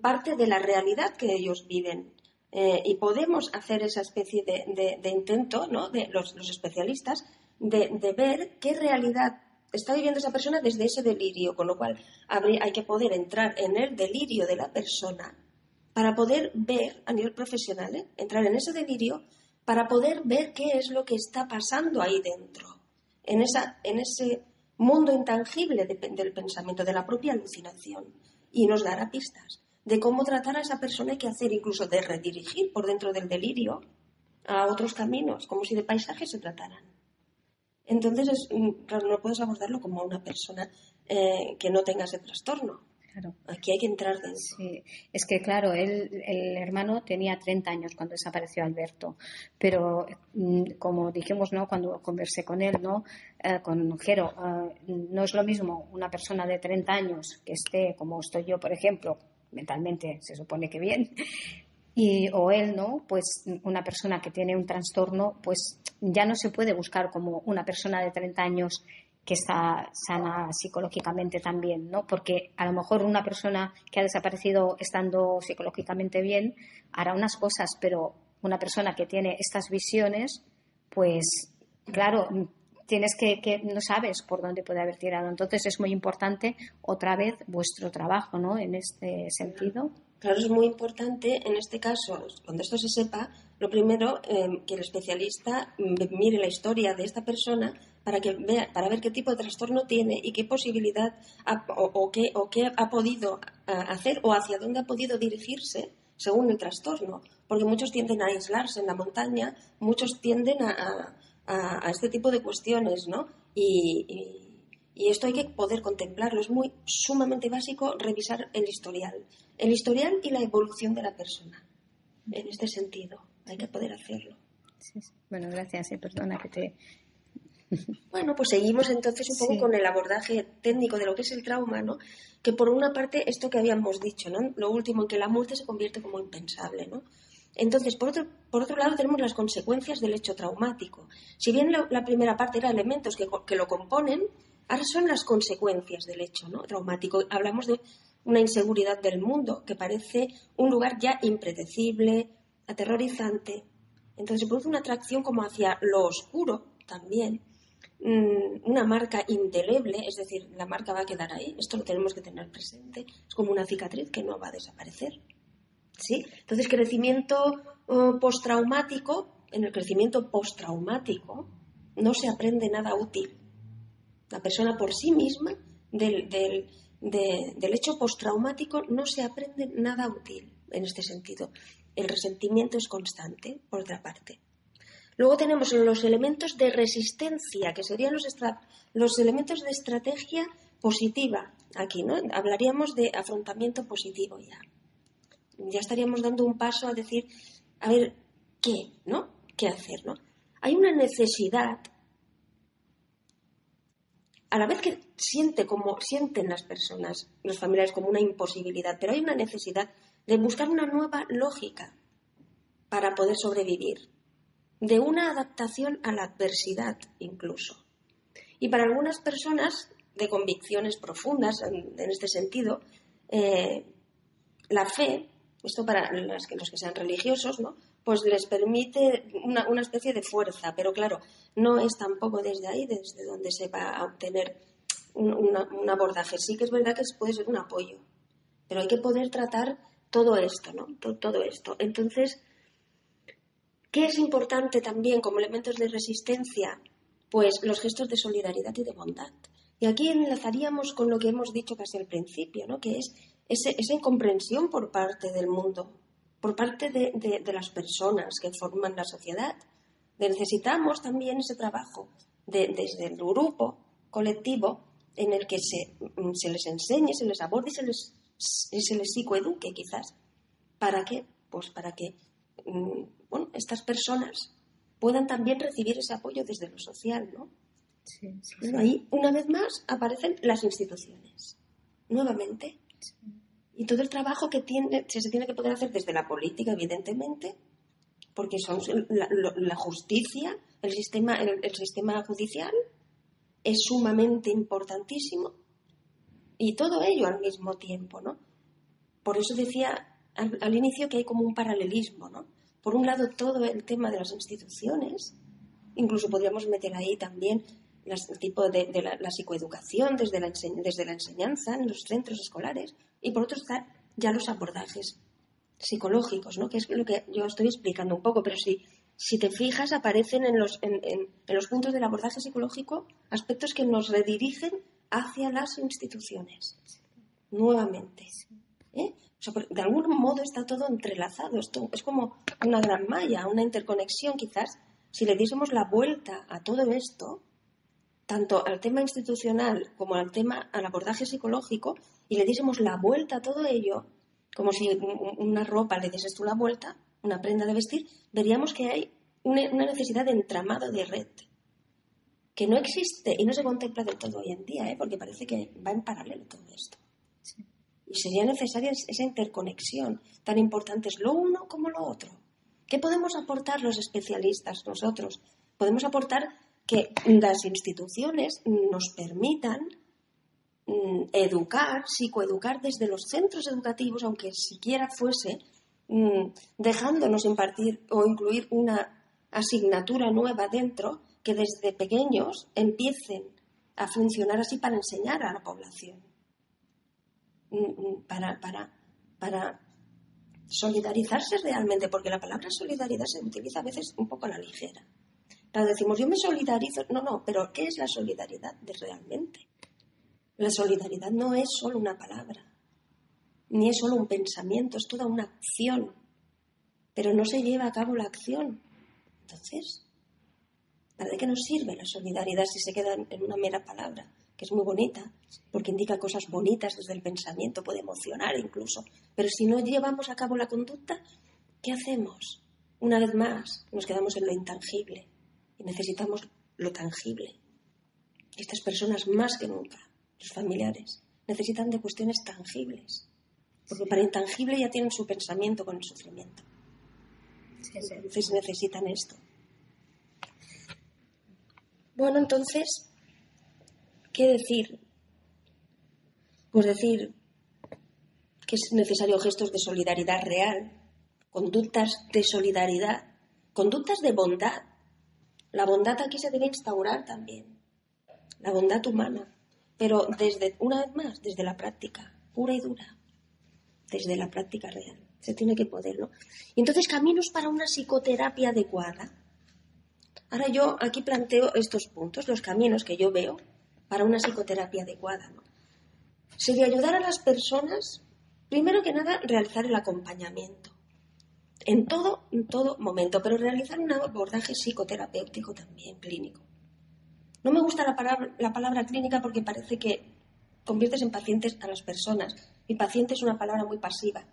parte de la realidad que ellos viven. Eh, y podemos hacer esa especie de, intento, ¿no? de los, especialistas, de, ver qué realidad está viviendo esa persona desde ese delirio, con lo cual hay que poder entrar en el delirio de la persona para poder ver a nivel profesional, ¿eh? entrar en ese delirio para poder ver qué es lo que está pasando ahí dentro, en, esa, en ese mundo intangible del pensamiento, de la propia alucinación, y nos dará pistas de cómo tratar a esa persona y qué hacer, incluso de redirigir por dentro del delirio a otros caminos, como si de paisajes se trataran. Entonces, es, mm, claro, no puedes abordarlo como una persona eh, que no tenga ese trastorno. Claro. Aquí hay que entrar dentro. Sí. Es que, claro, él, el hermano tenía 30 años cuando desapareció Alberto, pero mm, como dijimos ¿no? cuando conversé con él, ¿no? Eh, con Jero, eh, no es lo mismo una persona de 30 años que esté, como estoy yo, por ejemplo, mentalmente se supone que bien, y, o él, ¿no? Pues una persona que tiene un trastorno, pues ya no se puede buscar como una persona de 30 años que está sana psicológicamente también, ¿no? Porque a lo mejor una persona que ha desaparecido estando psicológicamente bien hará unas cosas, pero una persona que tiene estas visiones, pues claro, tienes que, que, no sabes por dónde puede haber tirado. Entonces es muy importante otra vez vuestro trabajo, ¿no? En este sentido. Claro, es muy importante en este caso, cuando esto se sepa, lo primero eh, que el especialista mire la historia de esta persona para que vea, para ver qué tipo de trastorno tiene y qué posibilidad o, qué, o qué ha podido hacer o hacia dónde ha podido dirigirse según el trastorno. Porque muchos tienden a aislarse en la montaña, muchos tienden a, este tipo de cuestiones, ¿no? Y, esto hay que poder contemplarlo. Es muy sumamente básico revisar el historial. El historial y la evolución de la persona. En este sentido, hay que poder hacerlo. Bueno, gracias. Eh, perdona que te. Bueno, pues seguimos entonces un poco con el abordaje técnico de lo que es el trauma, ¿no? Que por una parte, esto que habíamos dicho, ¿no? Lo último, en que la muerte se convierte como impensable, ¿no? Entonces, por otro, por otro lado, tenemos las consecuencias del hecho traumático. Si bien la, primera parte era elementos que, lo componen, ahora son las consecuencias del hecho ¿no? traumático. Hablamos de una inseguridad del mundo que parece un lugar ya impredecible, aterrorizante. Entonces se produce una atracción como hacia lo oscuro también, mm, una marca indeleble, es decir, la marca va a quedar ahí, esto lo tenemos que tener presente, es como una cicatriz que no va a desaparecer. ¿Sí? Entonces, crecimiento uh, postraumático, en el crecimiento postraumático no se aprende nada útil. La persona por sí misma, del, del hecho postraumático, no se aprende nada útil en este sentido. El resentimiento es constante, por otra parte. Luego tenemos los elementos de resistencia, que serían los, los elementos de estrategia positiva. Aquí, ¿no? Hablaríamos de afrontamiento positivo ya ya estaríamos dando un paso a decir, a ver, ¿qué? ¿No? ¿Qué hacer? ¿no? Hay una necesidad, a la vez que siente como sienten las personas, los familiares, como una imposibilidad, pero hay una necesidad de buscar una nueva lógica para poder sobrevivir, de una adaptación a la adversidad incluso. Y para algunas personas de convicciones profundas en, este sentido, eh, la fe esto para los que, sean religiosos, ¿no? Pues les permite una, una, especie de fuerza, pero claro, no es tampoco desde ahí desde donde se va a obtener un, abordaje. Sí que es verdad que puede ser un apoyo, pero hay que poder tratar todo esto, ¿no? Todo, todo esto. Entonces, ¿qué es importante también como elementos de resistencia? pues los gestos de solidaridad y de bondad. Y aquí enlazaríamos con lo que hemos dicho casi al principio, ¿no? que es esa incomprensión por parte del mundo, por parte de, las personas que forman la sociedad. Necesitamos también ese trabajo desde el grupo colectivo en el que se, se, les enseñe, se les aborde y se les, se les psicoeduque quizás. ¿Para qué? Pues para que mm, bueno, estas personas puedan también recibir ese apoyo desde lo social, ¿no? Pero ahí, una vez más, aparecen las instituciones. Nuevamente. Y todo el trabajo que tiene, se tiene que poder hacer desde la política, evidentemente, porque son la, justicia, el sistema, el, sistema judicial es sumamente importantísimo. Y todo ello al mismo tiempo, ¿no? Por eso decía al, al inicio que hay como un paralelismo, ¿no? Por un lado, todo el tema de las instituciones, incluso podríamos meter ahí también el tipo de, la, psicoeducación desde la, desde la enseñanza en los centros escolares, y por otro están ya los abordajes psicológicos, ¿no? que es lo que yo estoy explicando un poco, pero si, si te fijas, aparecen en los, en, en, los puntos del abordaje psicológico aspectos que nos redirigen hacia las instituciones, nuevamente. ¿eh? de algún modo está todo entrelazado, esto es como una gran malla, una interconexión quizás. Si le diésemos la vuelta a todo esto, tanto al tema institucional como al tema al abordaje psicológico y le diésemos la vuelta a todo ello, como si una ropa le dieses tú la vuelta, una prenda de vestir, veríamos que hay una necesidad de entramado de red que no existe y no se contempla del todo hoy en día, ¿eh? porque parece que va en paralelo todo esto. Y sería necesaria esa interconexión. Tan importante es lo uno como lo otro. ¿Qué podemos aportar los especialistas, nosotros? Podemos aportar que las instituciones nos permitan mm, educar, psicoeducar desde los centros educativos, aunque siquiera fuese mm, dejándonos impartir o incluir una asignatura nueva dentro que desde pequeños empiecen a funcionar así para enseñar a la población, mm, para, para, para solidarizarse realmente, porque la palabra solidaridad se utiliza a veces un poco a la ligera. Claro, decimos, yo me solidarizo. No, no, pero ¿qué es la solidaridad de realmente? La solidaridad no es solo una palabra, ni es solo un pensamiento, es toda una acción. Pero no se lleva a cabo la acción. Entonces, ¿para qué nos sirve la solidaridad si se queda en una mera palabra? que es muy bonita, porque indica cosas bonitas desde el pensamiento, puede emocionar incluso. Pero si no llevamos a cabo la conducta, ¿qué hacemos? Una vez más, nos quedamos en lo intangible necesitamos lo tangible. Estas personas más que nunca, los familiares, necesitan de cuestiones tangibles. Porque para intangible ya tienen su pensamiento con el sufrimiento. Entonces necesitan esto. Bueno, entonces, ¿qué decir? Pues decir que es necesario gestos de solidaridad real, conductas de solidaridad, conductas de bondad, la bondad aquí se debe instaurar también, la bondad humana, pero desde, una vez más, desde la práctica, pura y dura, desde la práctica real. Se tiene que poder, ¿no? Y entonces, caminos para una psicoterapia adecuada. Ahora yo aquí planteo estos puntos, los caminos que yo veo para una psicoterapia adecuada, ¿no? Sería ayudar a las personas, primero que nada, realizar el acompañamiento en todo, en todo momento, pero realizar un abordaje psicoterapéutico también, clínico. No me gusta la palabra, la palabra clínica porque parece que conviertes en pacientes a las personas. Y paciente es una palabra muy pasiva.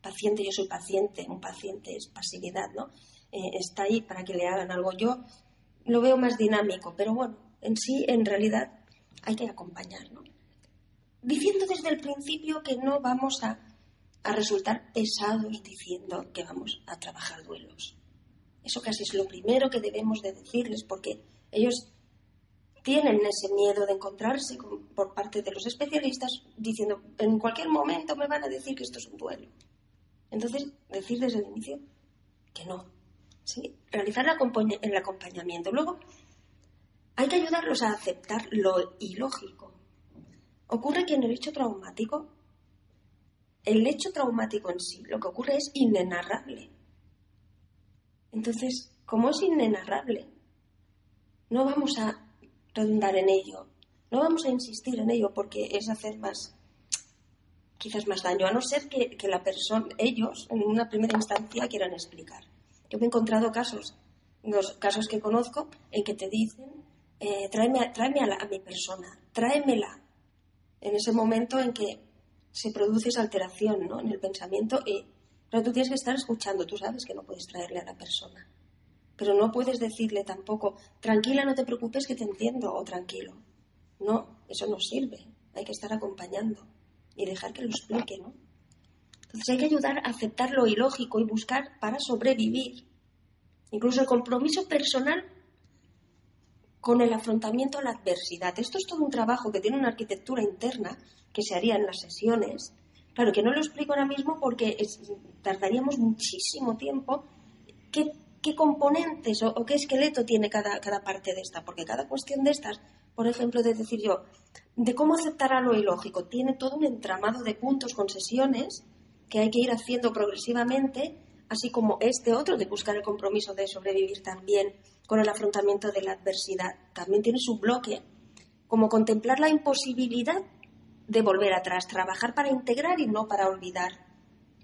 Paciente, yo soy paciente, un paciente es pasividad, ¿no? Eh, está ahí para que le hagan algo. Yo lo veo más dinámico, pero bueno, en sí, en realidad, hay que acompañar, ¿no? Diciendo desde el principio que no vamos a a resultar pesados diciendo que vamos a trabajar duelos. Eso casi es lo primero que debemos de decirles porque ellos tienen ese miedo de encontrarse por parte de los especialistas diciendo en cualquier momento me van a decir que esto es un duelo. Entonces, decir desde el inicio que no. ¿sí? Realizar el acompañamiento. Luego, hay que ayudarlos a aceptar lo ilógico. Ocurre que en el hecho traumático el hecho traumático en sí, lo que ocurre es inenarrable. Entonces, como es inenarrable, no vamos a redundar en ello. No vamos a insistir en ello porque es hacer más, quizás más daño, a no ser que, la persona, ellos, en una primera instancia, quieran explicar. Yo me he encontrado casos, los casos que conozco, en que te dicen, eh, tráeme, a, a mi persona, tráemela. En ese momento en que se produce esa alteración ¿no? en el pensamiento y pero tú tienes que estar escuchando, tú sabes que no puedes traerle a la persona. Pero no puedes decirle tampoco, tranquila, no te preocupes que te entiendo, o tranquilo. No, eso no sirve. Hay que estar acompañando y dejar que lo explique, ¿no? Entonces hay que ayudar a aceptar lo ilógico y buscar para sobrevivir. Incluso el compromiso personal con el afrontamiento a la adversidad. Esto es todo un trabajo que tiene una arquitectura interna que se haría en las sesiones. Claro que no lo explico ahora mismo porque tardaríamos muchísimo tiempo. ¿Qué, componentes o, o, qué esqueleto tiene cada, cada parte de esta? Porque cada cuestión de estas por ejemplo, de decir yo, de cómo aceptar a lo ilógico. Tiene todo un entramado de puntos con sesiones que hay que ir haciendo progresivamente, así como este otro de buscar el compromiso de sobrevivir también con el afrontamiento de la adversidad. También tiene su bloque, como contemplar la imposibilidad de volver atrás, trabajar para integrar y no para olvidar.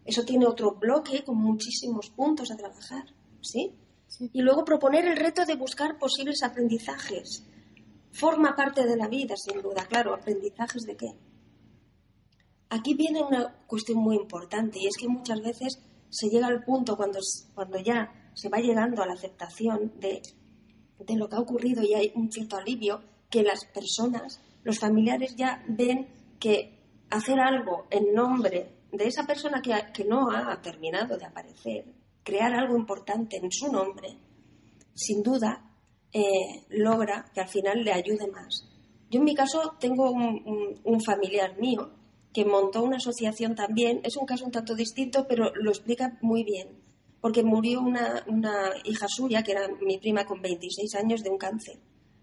Eso tiene otro bloque con muchísimos puntos a trabajar, ¿sí? Y luego proponer el reto de buscar posibles aprendizajes Forma parte de la vida, sin duda, claro, aprendizajes de qué. Aquí viene una cuestión muy importante y es que muchas veces se llega al punto cuando, cuando ya se va llegando a la aceptación de, de lo que ha ocurrido y hay un cierto alivio, que las personas, los familiares ya ven que hacer algo en nombre de esa persona que, que no ha terminado de aparecer, crear algo importante en su nombre, sin duda eh, logra que al final le ayude más. Yo en mi caso tengo un, familiar mío que montó una asociación también, es un caso un tanto distinto, pero lo explica muy bien, porque murió una, hija suya, que era mi prima con 26 años, de un cáncer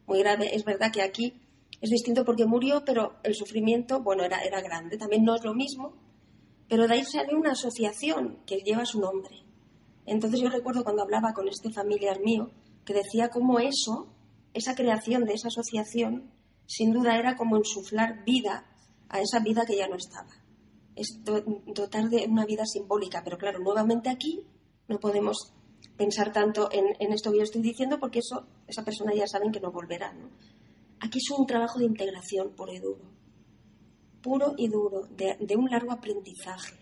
muy grave. Es verdad que aquí es distinto porque murió, pero el sufrimiento, bueno, era, era grande, también no es lo mismo, pero de ahí salió una asociación que lleva su nombre. Entonces yo recuerdo cuando hablaba con este familiar mío, que decía cómo eso, esa creación de esa asociación, sin duda era como insuflar vida a esa vida que ya no estaba. Es dotar de una vida simbólica, pero claro, nuevamente aquí no podemos pensar tanto en, esto que yo estoy diciendo porque eso, esa persona ya saben que no volverá. Aquí es un trabajo de integración puro y duro, puro y duro, de, de un largo aprendizaje,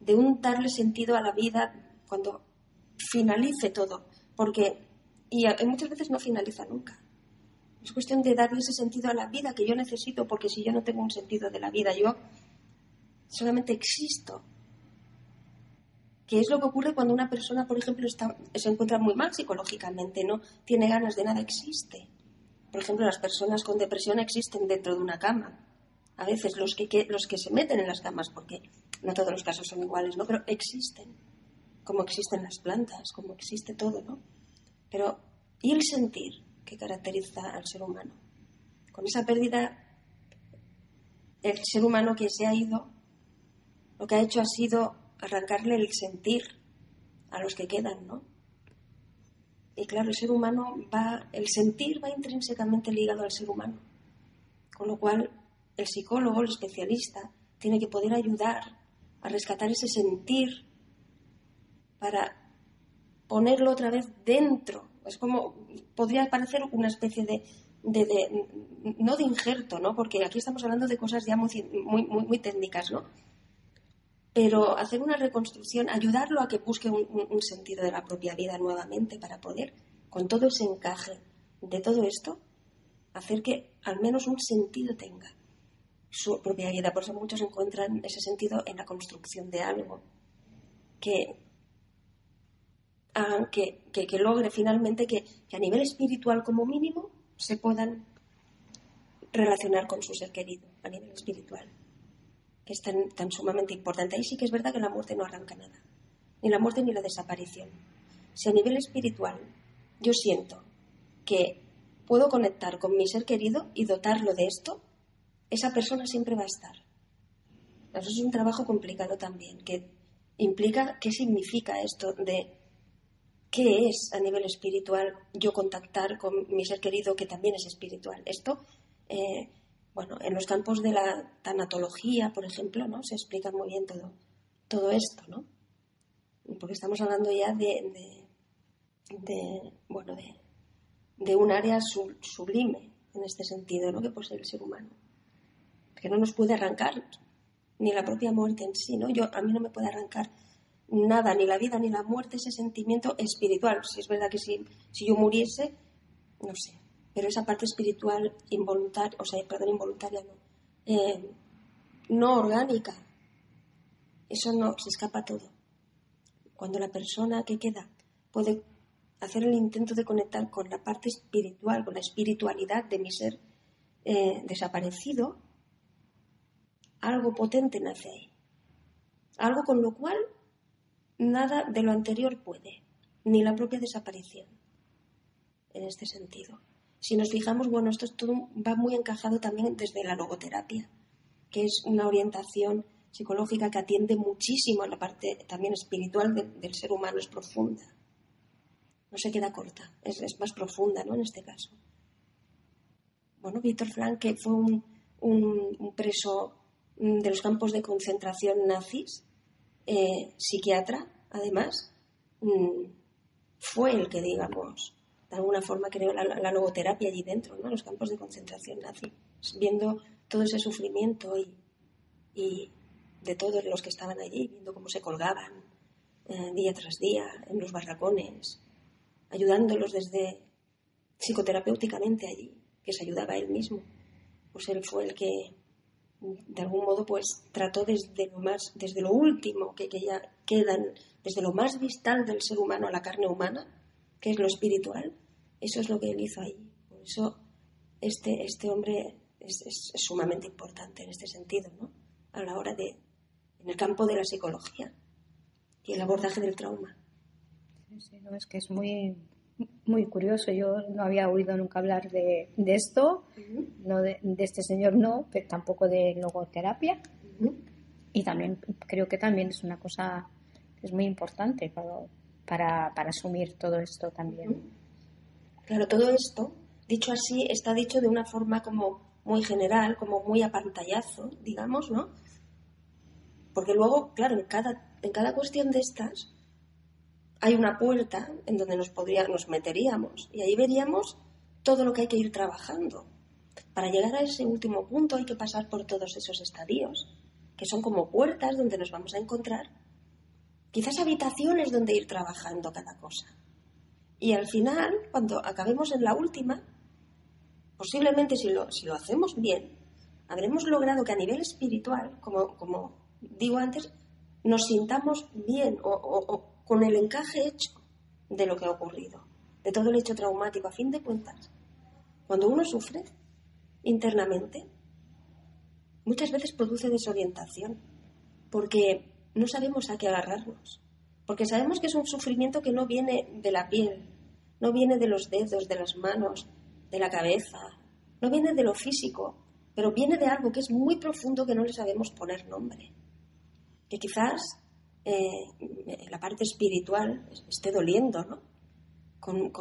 de un darle sentido a la vida cuando finalice todo, porque y muchas veces no finaliza nunca. Es cuestión de darle ese sentido a la vida que yo necesito, porque si yo no tengo un sentido de la vida, yo solamente existo. ¿Qué es lo que ocurre cuando una persona, por ejemplo, está, se encuentra muy mal psicológicamente, no tiene ganas de nada, existe? Por ejemplo, las personas con depresión existen dentro de una cama. A veces los que, los que se meten en las camas, porque no todos los casos son iguales, ¿no? Pero existen, como existen las plantas, como existe todo, ¿no? Pero, ¿y el sentir que caracteriza al ser humano? Con esa pérdida, el ser humano que se ha ido, lo que ha hecho ha sido arrancarle el sentir a los que quedan, ¿no? Y claro, el ser humano va, el sentir va intrínsecamente ligado al ser humano. Con lo cual, el psicólogo, el especialista, tiene que poder ayudar a rescatar ese sentir para ponerlo otra vez dentro. Es como, podría parecer una especie de, no de injerto, ¿no? Porque aquí estamos hablando de cosas ya muy, muy, técnicas, ¿no? Pero hacer una reconstrucción, ayudarlo a que busque un, sentido de la propia vida nuevamente para poder, con todo ese encaje de todo esto, hacer que al menos un sentido tenga su propia vida. Por eso muchos encuentran ese sentido en la construcción de algo que que, logre finalmente que, a nivel espiritual como mínimo se puedan relacionar con su ser querido a nivel espiritual, que es tan, tan sumamente importante. Ahí sí que es verdad que la muerte no arranca nada, ni la muerte ni la desaparición. Si a nivel espiritual yo siento que puedo conectar con mi ser querido y dotarlo de esto, esa persona siempre va a estar. Eso es un trabajo complicado también, que implica qué significa esto de qué es a nivel espiritual yo contactar con mi ser querido que también es espiritual. Esto, eh, bueno, en los campos de la tanatología, por ejemplo, ¿no? Se explica muy bien todo, todo esto, ¿no? Porque estamos hablando ya de, de, bueno, de, de, un área sublime en este sentido, ¿no? Que posee el ser humano. Que no nos puede arrancar ni la propia muerte en sí, ¿no? Yo, a mí no me puede arrancar nada, ni la vida ni la muerte, ese sentimiento espiritual. Si es verdad que si, si yo muriese, no sé, pero esa parte espiritual involuntaria, o sea, perdón, involuntaria no, eh, no orgánica, eso no, se escapa todo. Cuando la persona que queda puede hacer el intento de conectar con la parte espiritual, con la espiritualidad de mi ser eh, desaparecido, algo potente nace ahí. Algo con lo cual nada de lo anterior puede, ni la propia desaparición, en este sentido. Si nos fijamos, bueno, esto va muy encajado también desde la logoterapia, que es una orientación psicológica que atiende muchísimo a la parte también espiritual del ser humano, es profunda. No se queda corta, es, más profunda, ¿no? En este caso. Bueno, Víctor Frank, que fue un, un preso mm, de los campos de concentración nazis, eh, psiquiatra, además, mm, fue el que, digamos, de alguna forma creó la, logoterapia allí dentro, ¿no? los campos de concentración nazi, viendo todo ese sufrimiento y, y de todos los que estaban allí, viendo cómo se colgaban eh, día tras día en los barracones, ayudándolos desde psicoterapéuticamente allí, que se ayudaba él mismo. Pues él fue el que de algún modo pues trató desde lo más desde lo último que, que ya quedan desde lo más vital del ser humano a la carne humana que es lo espiritual. Eso es lo que él hizo ahí. Por eso este este hombre es, es, sumamente importante en este sentido no a la hora de en el campo de la psicología y el abordaje del trauma. Sí, sí, no, es que es muy muy curioso. Yo no había oído nunca hablar de, esto, no de, este señor no, pero tampoco de logoterapia. Y también creo que también es una cosa que es muy importante para, para, asumir todo esto también. Claro, todo esto, dicho así, está dicho de una forma como muy general, como muy a pantallazo, digamos, ¿no? Porque luego, claro, en cada, en cada cuestión de estas, hay una puerta en donde nos, podría, nos meteríamos y ahí veríamos todo lo que hay que ir trabajando. Para llegar a ese último punto hay que pasar por todos esos estadios, que son como puertas donde nos vamos a encontrar, quizás habitaciones donde ir trabajando cada cosa. Y al final, cuando acabemos en la última, posiblemente si lo, si lo hacemos bien, habremos logrado que a nivel espiritual, como, como digo antes, nos sintamos bien o con el encaje hecho de lo que ha ocurrido, de todo el hecho traumático. A fin de cuentas, cuando uno sufre internamente, muchas veces produce desorientación, porque no sabemos a qué agarrarnos, porque sabemos que es un sufrimiento que no viene de la piel, no viene de los dedos, de las manos, de la cabeza, no viene de lo físico, pero viene de algo que es muy profundo que no le sabemos poner nombre, que quizás eh, la parte espiritual esté doliendo, ¿no? Con,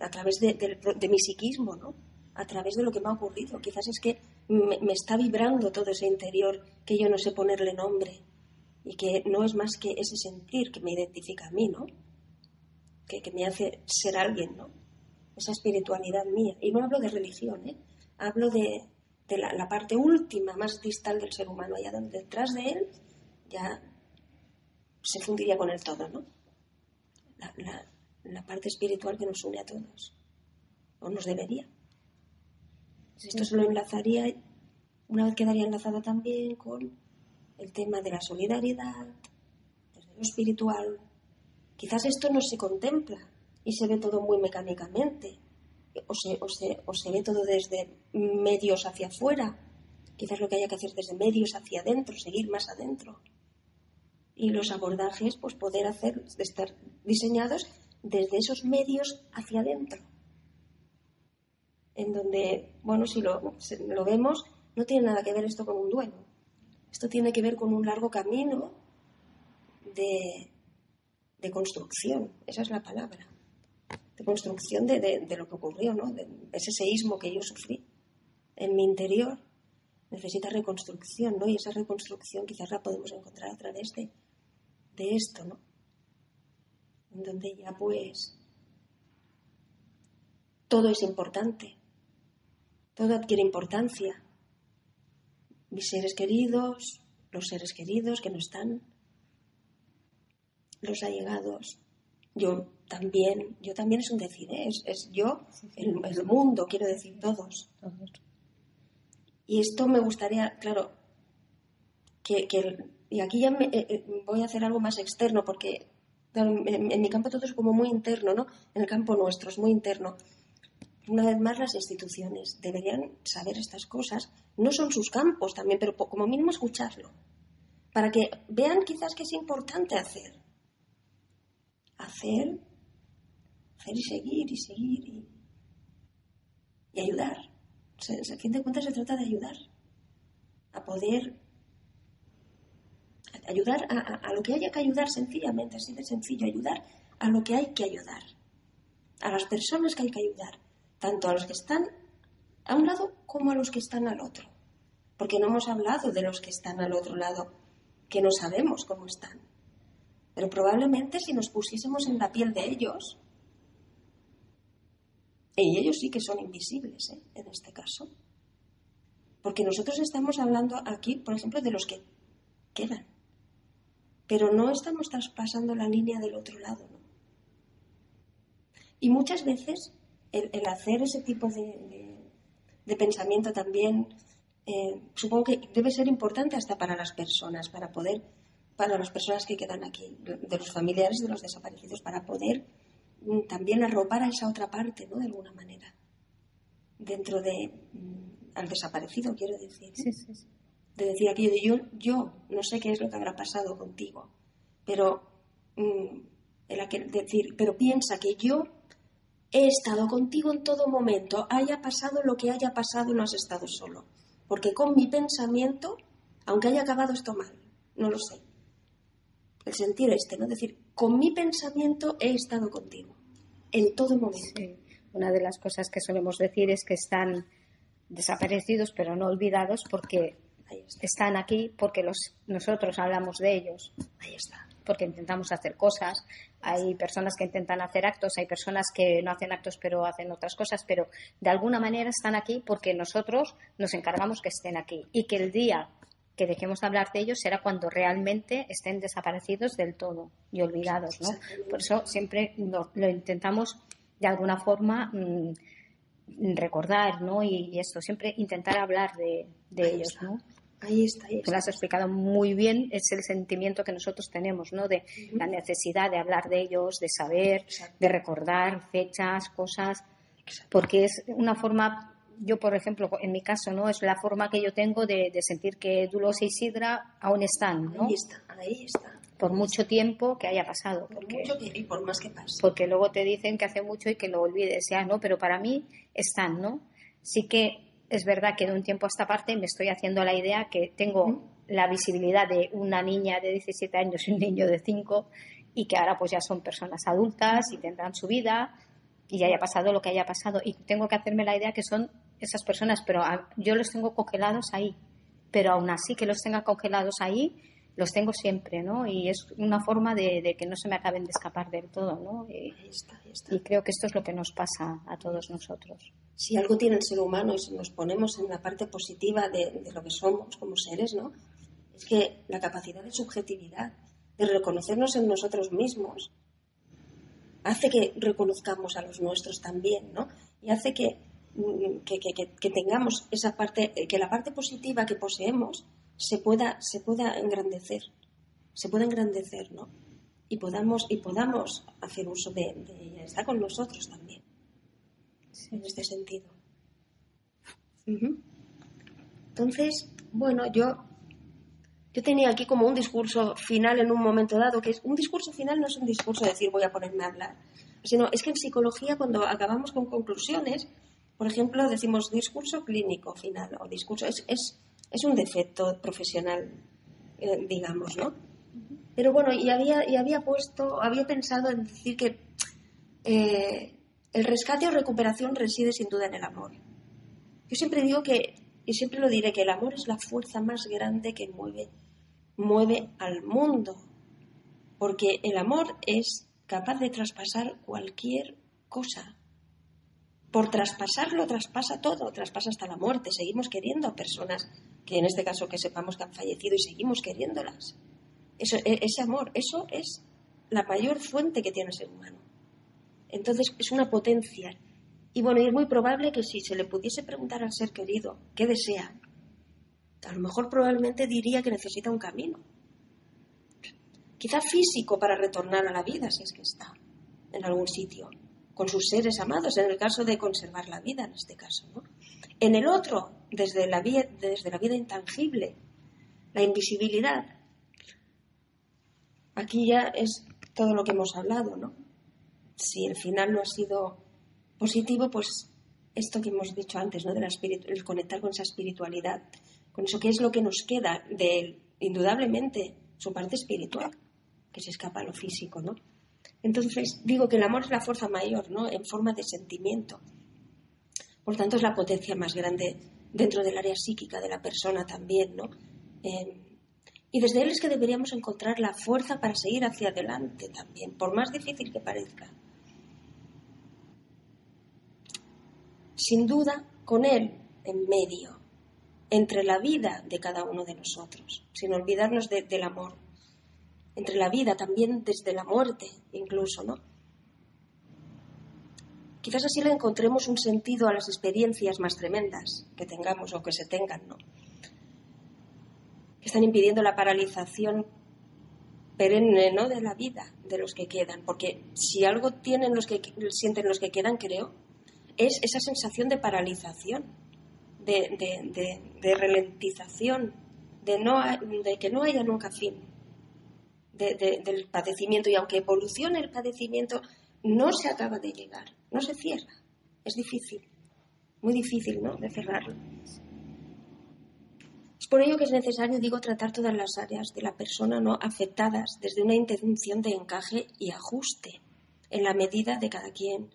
a través de, mi psiquismo, ¿no? A través de lo que me ha ocurrido. Quizás es que me, está vibrando todo ese interior que yo no sé ponerle nombre y que no es más que ese sentir que me identifica a mí, ¿no? Que, me hace ser alguien, ¿no? Esa espiritualidad mía. Y no hablo de religión, ¿eh? Hablo de, la, la, parte última, más distal del ser humano, allá donde detrás de él ya se fundiría con el todo, ¿no? La, parte espiritual que nos une a todos, o nos debería. Esto se lo enlazaría, una vez quedaría enlazado también con el tema de la solidaridad, desde lo espiritual. Quizás esto no se contempla y se ve todo muy mecánicamente, o se, o se, o se ve todo desde medios hacia afuera. Quizás lo que haya que hacer desde medios hacia adentro, seguir más adentro y los abordajes pues poder hacer estar diseñados desde esos medios hacia adentro en donde bueno si lo, lo vemos no tiene nada que ver esto con un duelo esto tiene que ver con un largo camino de, de construcción, esa es la palabra, de construcción de, de- lo que ocurrió, ¿no? ese seísmo que yo sufrí en mi interior. Necesita reconstrucción, ¿no? Y esa reconstrucción quizás la podemos encontrar a través de, de esto, ¿no? En donde ya pues todo es importante, todo adquiere importancia. Mis seres queridos, los seres queridos que no están, los allegados, yo también, yo también es un decir, ¿eh? es, es yo, el, el mundo, quiero decir todos. Y esto me gustaría, claro, que, que y aquí ya me- eh, eh, voy a hacer algo más externo porque en, mi campo todo es como muy interno, ¿no? En el campo nuestro es muy interno. Una vez más, las instituciones deberían saber estas cosas. No son sus campos también, pero como mínimo escucharlo. Para que vean quizás que es importante hacer. Hacer, hacer y seguir y seguir y, ayudar. Se- se- a fin de cuentas se trata de ayudar. A poder ayudar a, lo que haya que ayudar sencillamente, así de sencillo, ayudar a lo que hay que ayudar. A las personas que hay que ayudar, tanto a los que están a un lado como a los que están al otro. Porque no hemos hablado de los que están al otro lado, que no sabemos cómo están. Pero probablemente si nos pusiésemos en la piel de ellos, y ellos sí que son invisibles ¿eh? en este caso, porque nosotros estamos hablando aquí, por ejemplo, de los que quedan, pero no estamos traspasando la línea del otro lado. ¿no? Y muchas veces el, hacer ese tipo de, de- pensamiento también, eh, supongo que debe ser importante hasta para las personas, para poder, para las personas que quedan aquí, de los familiares de los desaparecidos, para poder mm, también arropar a esa otra parte, ¿no? De alguna manera, dentro de mm, al desaparecido, quiero decir. Sí, sí, sí. De decir aquello de yo, yo no sé qué es lo que habrá pasado contigo, pero mm, el aquel- decir, pero piensa que yo he estado contigo en todo momento, haya pasado lo que haya pasado, no has estado solo, porque con mi pensamiento, aunque haya acabado esto mal, no lo sé, el sentir este, ¿no? Decir, con mi pensamiento he estado contigo, en todo momento. Sí. Una de las cosas que solemos decir es que están desaparecidos pero no olvidados porque están aquí porque los, nosotros hablamos de ellos, ahí está. porque intentamos hacer cosas. Hay personas que intentan hacer actos, hay personas que no hacen actos pero hacen otras cosas, pero de alguna manera están aquí porque nosotros nos encargamos que estén aquí y que el día que dejemos de hablar de ellos será cuando realmente estén desaparecidos del todo y olvidados, ¿no? Por eso siempre lo, lo intentamos de alguna forma mm, recordar, ¿no? Y, y esto, siempre intentar hablar de, de Ahí ellos, está. ¿no? Ahí está, ahí Tú lo está. has explicado muy bien, es el sentimiento que nosotros tenemos, ¿no? De la necesidad de hablar de ellos, de saber, Exacto. de recordar fechas, cosas, porque es una forma, yo por ejemplo, en mi caso, ¿no? Es la forma que yo tengo de, de sentir que Dulosa y Sidra aún están, ¿no? Ahí está, ahí está. Por mucho tiempo que haya pasado, Por porque, mucho que- y por más que pase. porque luego te dicen que hace mucho y que lo olvides, ya, ¿no? Pero para mí están, ¿no? Sí que es verdad que de un tiempo a esta parte me estoy haciendo la idea que tengo la visibilidad de una niña de 17 años y un niño de 5 y que ahora pues ya son personas adultas y tendrán su vida y ya haya pasado lo que haya pasado y tengo que hacerme la idea que son esas personas, pero yo los tengo congelados ahí, pero aún así que los tenga congelados ahí, los tengo siempre, ¿no? Y es una forma de, de que no se me acaben de escapar del todo, ¿no? Y, Ahí está, ahí está. y creo que esto es lo que nos pasa a todos nosotros. Si algo tiene el ser humano y si nos ponemos en la parte positiva de, de lo que somos como seres, ¿no? Es que la capacidad de subjetividad, de reconocernos en nosotros mismos, hace que reconozcamos a los nuestros también, ¿no? Y hace que, que, que- que- tengamos esa parte, que la parte positiva que poseemos se pueda, se pueda engrandecer, se pueda engrandecer, ¿no? Y podamos, y podamos hacer uso de, de ella. Está con nosotros también, en este sentido. Entonces, bueno, yo, yo tenía aquí como un discurso final en un momento dado, que es un discurso final no es un discurso de decir voy a ponerme a hablar, sino es que en psicología cuando acabamos con conclusiones, por ejemplo, decimos discurso clínico final o discurso, es, es, es un defecto profesional, eh, digamos, ¿no? Pero bueno, y había, y había puesto, había pensado en decir que eh, el rescate o recuperación reside sin duda en el amor. Yo siempre digo que, y siempre lo diré, que el amor es la fuerza más grande que mueve, mueve al mundo. Porque el amor es capaz de traspasar cualquier cosa. Por traspasarlo, traspasa todo, traspasa hasta la muerte. Seguimos queriendo a personas que en este caso que sepamos que han fallecido y seguimos queriéndolas. E, ese amor, eso es la mayor fuente que tiene el ser humano. Entonces es una potencia. Y bueno, y es muy probable que si se le pudiese preguntar al ser querido qué desea, a lo mejor probablemente diría que necesita un camino. Quizá físico para retornar a la vida, si es que está en algún sitio, con sus seres amados, en el caso de conservar la vida, en este caso. ¿no? En el otro, desde la, vida, desde la vida intangible, la invisibilidad. Aquí ya es todo lo que hemos hablado, ¿no? si el final no ha sido positivo, pues esto que hemos dicho antes, ¿no? De la el conectar con esa espiritualidad, con eso que es lo que nos queda de indudablemente, su parte espiritual, que se escapa a lo físico, ¿no? Entonces, digo que el amor es la fuerza mayor, ¿no? En forma de sentimiento. Por tanto, es la potencia más grande dentro del área psíquica de la persona también, ¿no? Eh, y desde él es que deberíamos encontrar la fuerza para seguir hacia adelante también, por más difícil que parezca. sin duda con Él en medio, entre la vida de cada uno de nosotros, sin olvidarnos del amor, entre la vida también desde la muerte incluso, ¿no? Quizás así le encontremos un sentido a las experiencias más tremendas que tengamos o que se tengan, ¿no? Que están impidiendo la paralización perenne, ¿no? De la vida de los que quedan, porque si algo tienen los que sienten los que quedan, creo, es esa sensación de paralización, de, ralentización, de, no, de que no haya nunca fin del padecimiento. Y aunque evolucione el padecimiento, no se acaba de llegar, no se cierra. Es difícil, muy difícil, ¿no?, de cerrarlo. Es por ello que es necesario, digo, tratar todas las áreas de la persona no afectadas desde una intención de encaje y ajuste en la medida de cada quien,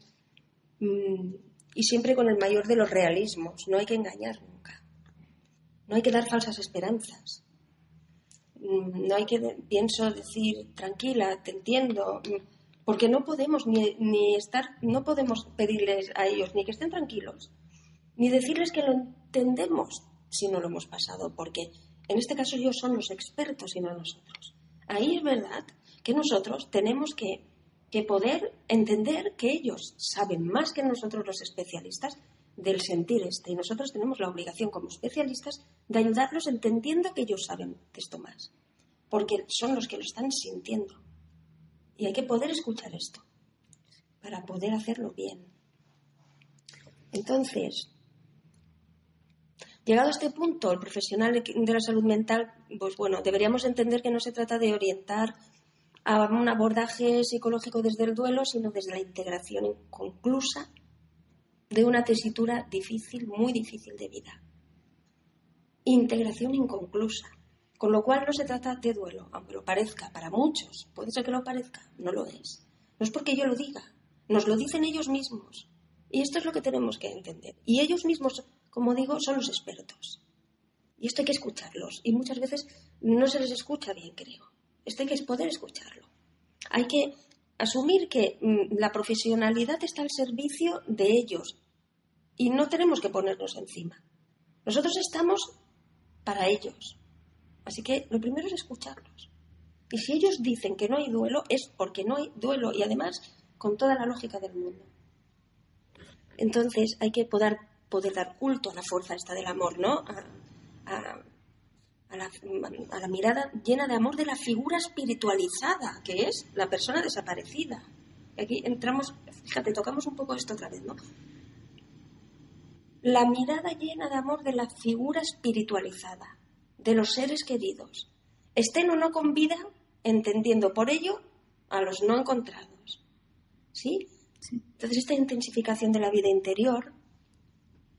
mm, y siempre con el mayor de los realismos. No hay que engañar nunca. No hay que dar falsas esperanzas. Mm, no hay que, pienso, decir, tranquila, te entiendo, mm, porque no podemos ni, ni estar, no podemos pedirles a ellos ni que estén tranquilos, ni decirles que lo entendemos si no lo hemos pasado, porque en este caso ellos son los expertos y no nosotros. Ahí es verdad que nosotros tenemos que que poder entender que ellos saben más que nosotros los especialistas del sentir este. Y nosotros tenemos la obligación como especialistas de ayudarlos entendiendo que ellos saben de esto más. Porque son los que lo están sintiendo. Y hay que poder escuchar esto para poder hacerlo bien. Entonces, llegado a este punto, el profesional de la salud mental, pues bueno, deberíamos entender que no se trata de orientar a un abordaje psicológico desde el duelo, sino desde la integración inconclusa de una tesitura difícil, muy difícil de vida. Integración inconclusa, con lo cual no se trata de duelo, aunque lo parezca para muchos, puede ser que lo parezca, no lo es. No es porque yo lo diga, nos lo dicen ellos mismos. Y esto es lo que tenemos que entender. Y ellos mismos, como digo, son los expertos. Y esto hay que escucharlos. Y muchas veces no se les escucha bien, creo. Esto hay que poder escucharlo. Hay que asumir que mm, la profesionalidad está al servicio de ellos y no tenemos que ponernos encima. Nosotros estamos para ellos. Así que lo primero es escucharlos. Y si ellos dicen que no hay duelo, es porque no hay duelo y además con toda la lógica del mundo. Entonces hay que poder, poder dar culto a la fuerza esta del amor, ¿no? a, a la, mirada llena de amor de la figura espiritualizada, que es la persona desaparecida. Aquí entramos, fíjate, tocamos un poco esto otra vez, ¿no? La mirada llena de amor de la figura espiritualizada, de los seres queridos, estén o no con vida, entendiendo por ello a los no encontrados. ¿Sí? Entonces, esta intensificación de la vida interior,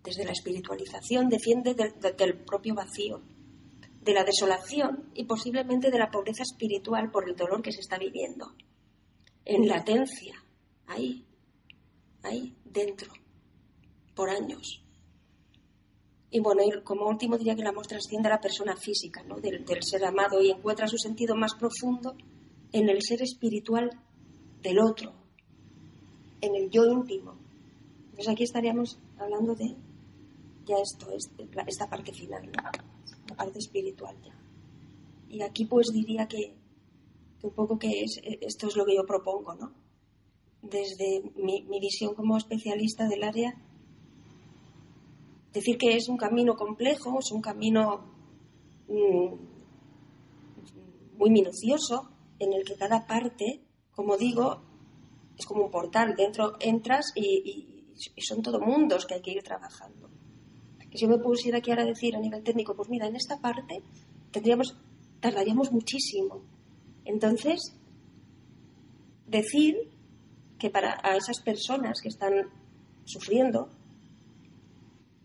desde la espiritualización, defiende del propio vacío de la desolación y posiblemente de la pobreza espiritual por el dolor que se está viviendo. En latencia, ahí, ahí dentro, por años. Y bueno, como último diría que el amor trasciende a la persona física, ¿no? del, del ser amado y encuentra su sentido más profundo en el ser espiritual del otro, en el yo íntimo. Entonces aquí estaríamos hablando de ya esto, este, esta parte final. La parte espiritual ya. Y aquí pues diría que, un poco que es, esto es lo que yo propongo, ¿no? Desde mi, visión como especialista del área, decir que es un camino complejo, es un camino mm, muy minucioso, en el que cada parte, como digo, es como un portal. Dentro entras y son todo mundos que hay que ir trabajando. Que si yo me pusiera aquí ahora a decir a nivel técnico, pues mira, en esta parte tendríamos, tardaríamos muchísimo. Entonces, decir que para a esas personas que están sufriendo,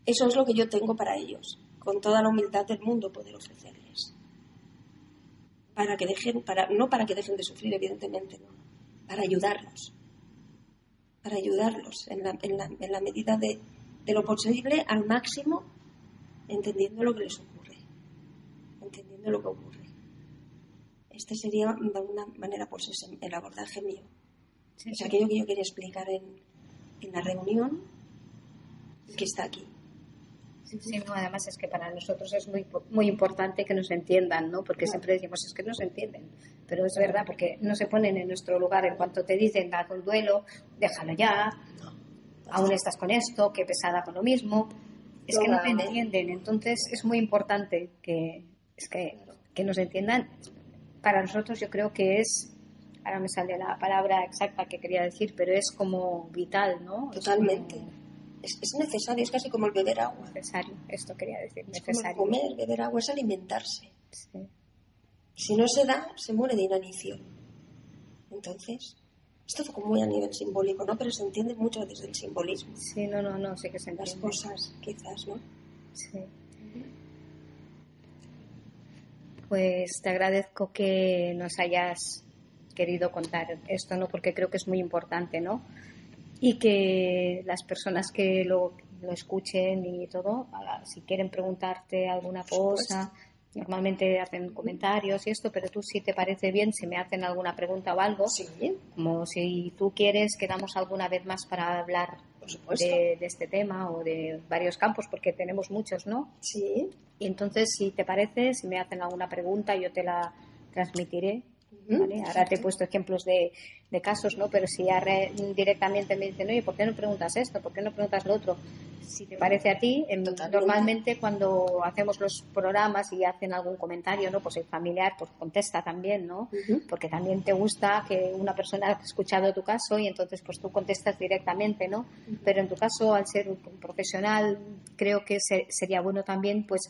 eso es lo que yo tengo para ellos, con toda la humildad del mundo poder ofrecerles. Para que dejen, para, no para que dejen de sufrir, evidentemente, no, para ayudarlos. Para ayudarlos en la, en la- en la medida de, de lo posible al máximo, entendiendo lo que les ocurre. Entendiendo lo que ocurre. Este sería de alguna manera pues el abordaje mío. Sí, Es sí. aquello que yo quería explicar en, en la reunión que está aquí. Sí, sí, no, además es que para nosotros es muy, muy importante que nos entiendan, ¿no? Porque siempre decimos, es que no se entienden. Pero es verdad, porque no se ponen en nuestro lugar. En cuanto te dicen, haz un duelo, déjalo ya, aún estás con esto, qué pesada con lo mismo. Es que no te entienden. Entonces es muy importante que, es que, que nos entiendan. Para nosotros yo creo que es, ahora me sale la palabra exacta que quería decir, pero es como vital, ¿no? Es Totalmente. como Es, es necesario, es casi como el beber agua. necesario, esto quería decir, Es como el comer, beber agua, es alimentarse. Sí. Si no se da, se muere de inanición. Entonces, esto fue como muy a nivel simbólico, ¿no? Pero se entiende mucho desde el simbolismo. Sí, no, no, no, sí que se Las entiende. cosas, quizás, ¿no? Sí. Pues te agradezco que nos hayas querido contar esto, ¿no? Porque creo que es muy importante, ¿no? Y que las personas que lo, lo escuchen y todo, ah, si quieren preguntarte alguna cosa, normalmente hacen comentarios y esto, pero tú si te parece bien, si me hacen alguna pregunta o algo, Sí, como si tú quieres, quedamos alguna vez más para hablar de, de este tema o de varios campos, porque tenemos muchos, ¿no? Sí. Y entonces, si te parece, si me hacen alguna pregunta, yo te la transmitiré. ¿Vale? Ahora te he puesto ejemplos de, de casos, ¿no? Pero si ya re- directamente me dicen, oye, ¿por qué no preguntas esto? ¿Por qué no preguntas lo otro? Si te parece a ti, em, normalmente cuando hacemos los programas y hacen algún comentario, ¿no? Pues el familiar pues contesta también, ¿no? Porque también te gusta que una persona ha escuchado tu caso y entonces pues tú contestas directamente, ¿no? Pero en tu caso, al ser un profesional, creo que se- sería bueno también pues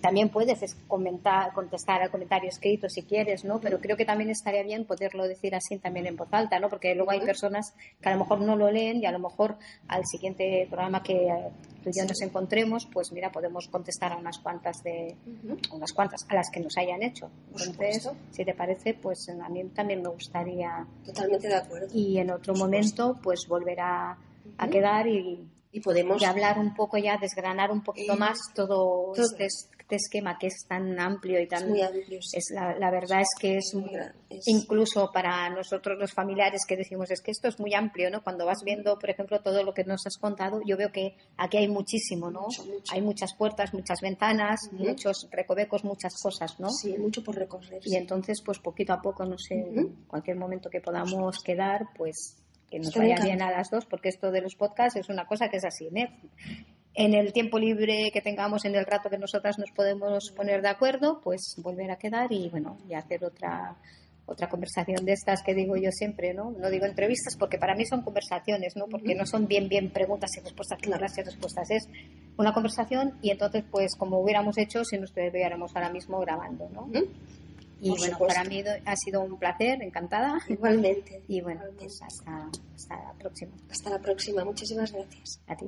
también puedes es- comentar, contestar al comentario escrito si quieres, ¿no? Pero creo que también estaría bien poderlo decir así también en voz alta, ¿no? Porque luego hay personas que a lo mejor no lo leen y a lo mejor al siguiente programa que tú y yo nos encontremos, pues mira, podemos contestar a unas cuantas de unas cuantas a las que nos hayan hecho. Entonces, si te parece, pues a mí también me gustaría Totalmente de acuerdo. y en otro momento pues volver a, quedar y, Y podemos... y hablar un poco ya, desgranar un poquito Eh, más todo, todo. Este, este esquema que es tan amplio y tan... Es muy amplio, sí. es la, la verdad es que es, Muy es- incluso para nosotros los familiares que decimos es que esto es muy amplio, ¿no? Cuando vas viendo, por ejemplo, todo lo que nos has contado, yo veo que aquí hay muchísimo, ¿no? Mucho, mucho. Hay muchas puertas, muchas ventanas, muchos recovecos, muchas cosas, ¿no? Sí, mucho por recorrer. Y entonces, pues poquito a poco, no sé, en cualquier momento que podamos quedar, pues que nos vaya bien a las dos, porque esto de los podcasts es una cosa que es así, ¿eh? En el tiempo libre que tengamos, en el rato que nosotras nos podemos poner de acuerdo, pues volver a quedar y, bueno, y hacer otra otra conversación de estas que digo yo siempre, ¿no? No digo entrevistas porque para mí son conversaciones, ¿no? Porque no son bien, bien preguntas y respuestas, preguntas y respuestas. Es una conversación y entonces, pues, como hubiéramos hecho si nos estuviéramos ahora mismo grabando, ¿no? Y Por bueno, supuesto. para mí ha sido un placer, encantada. Igualmente. Y bueno, Igualmente. pues hasta, hasta la próxima. Hasta la próxima. Muchísimas gracias. A ti.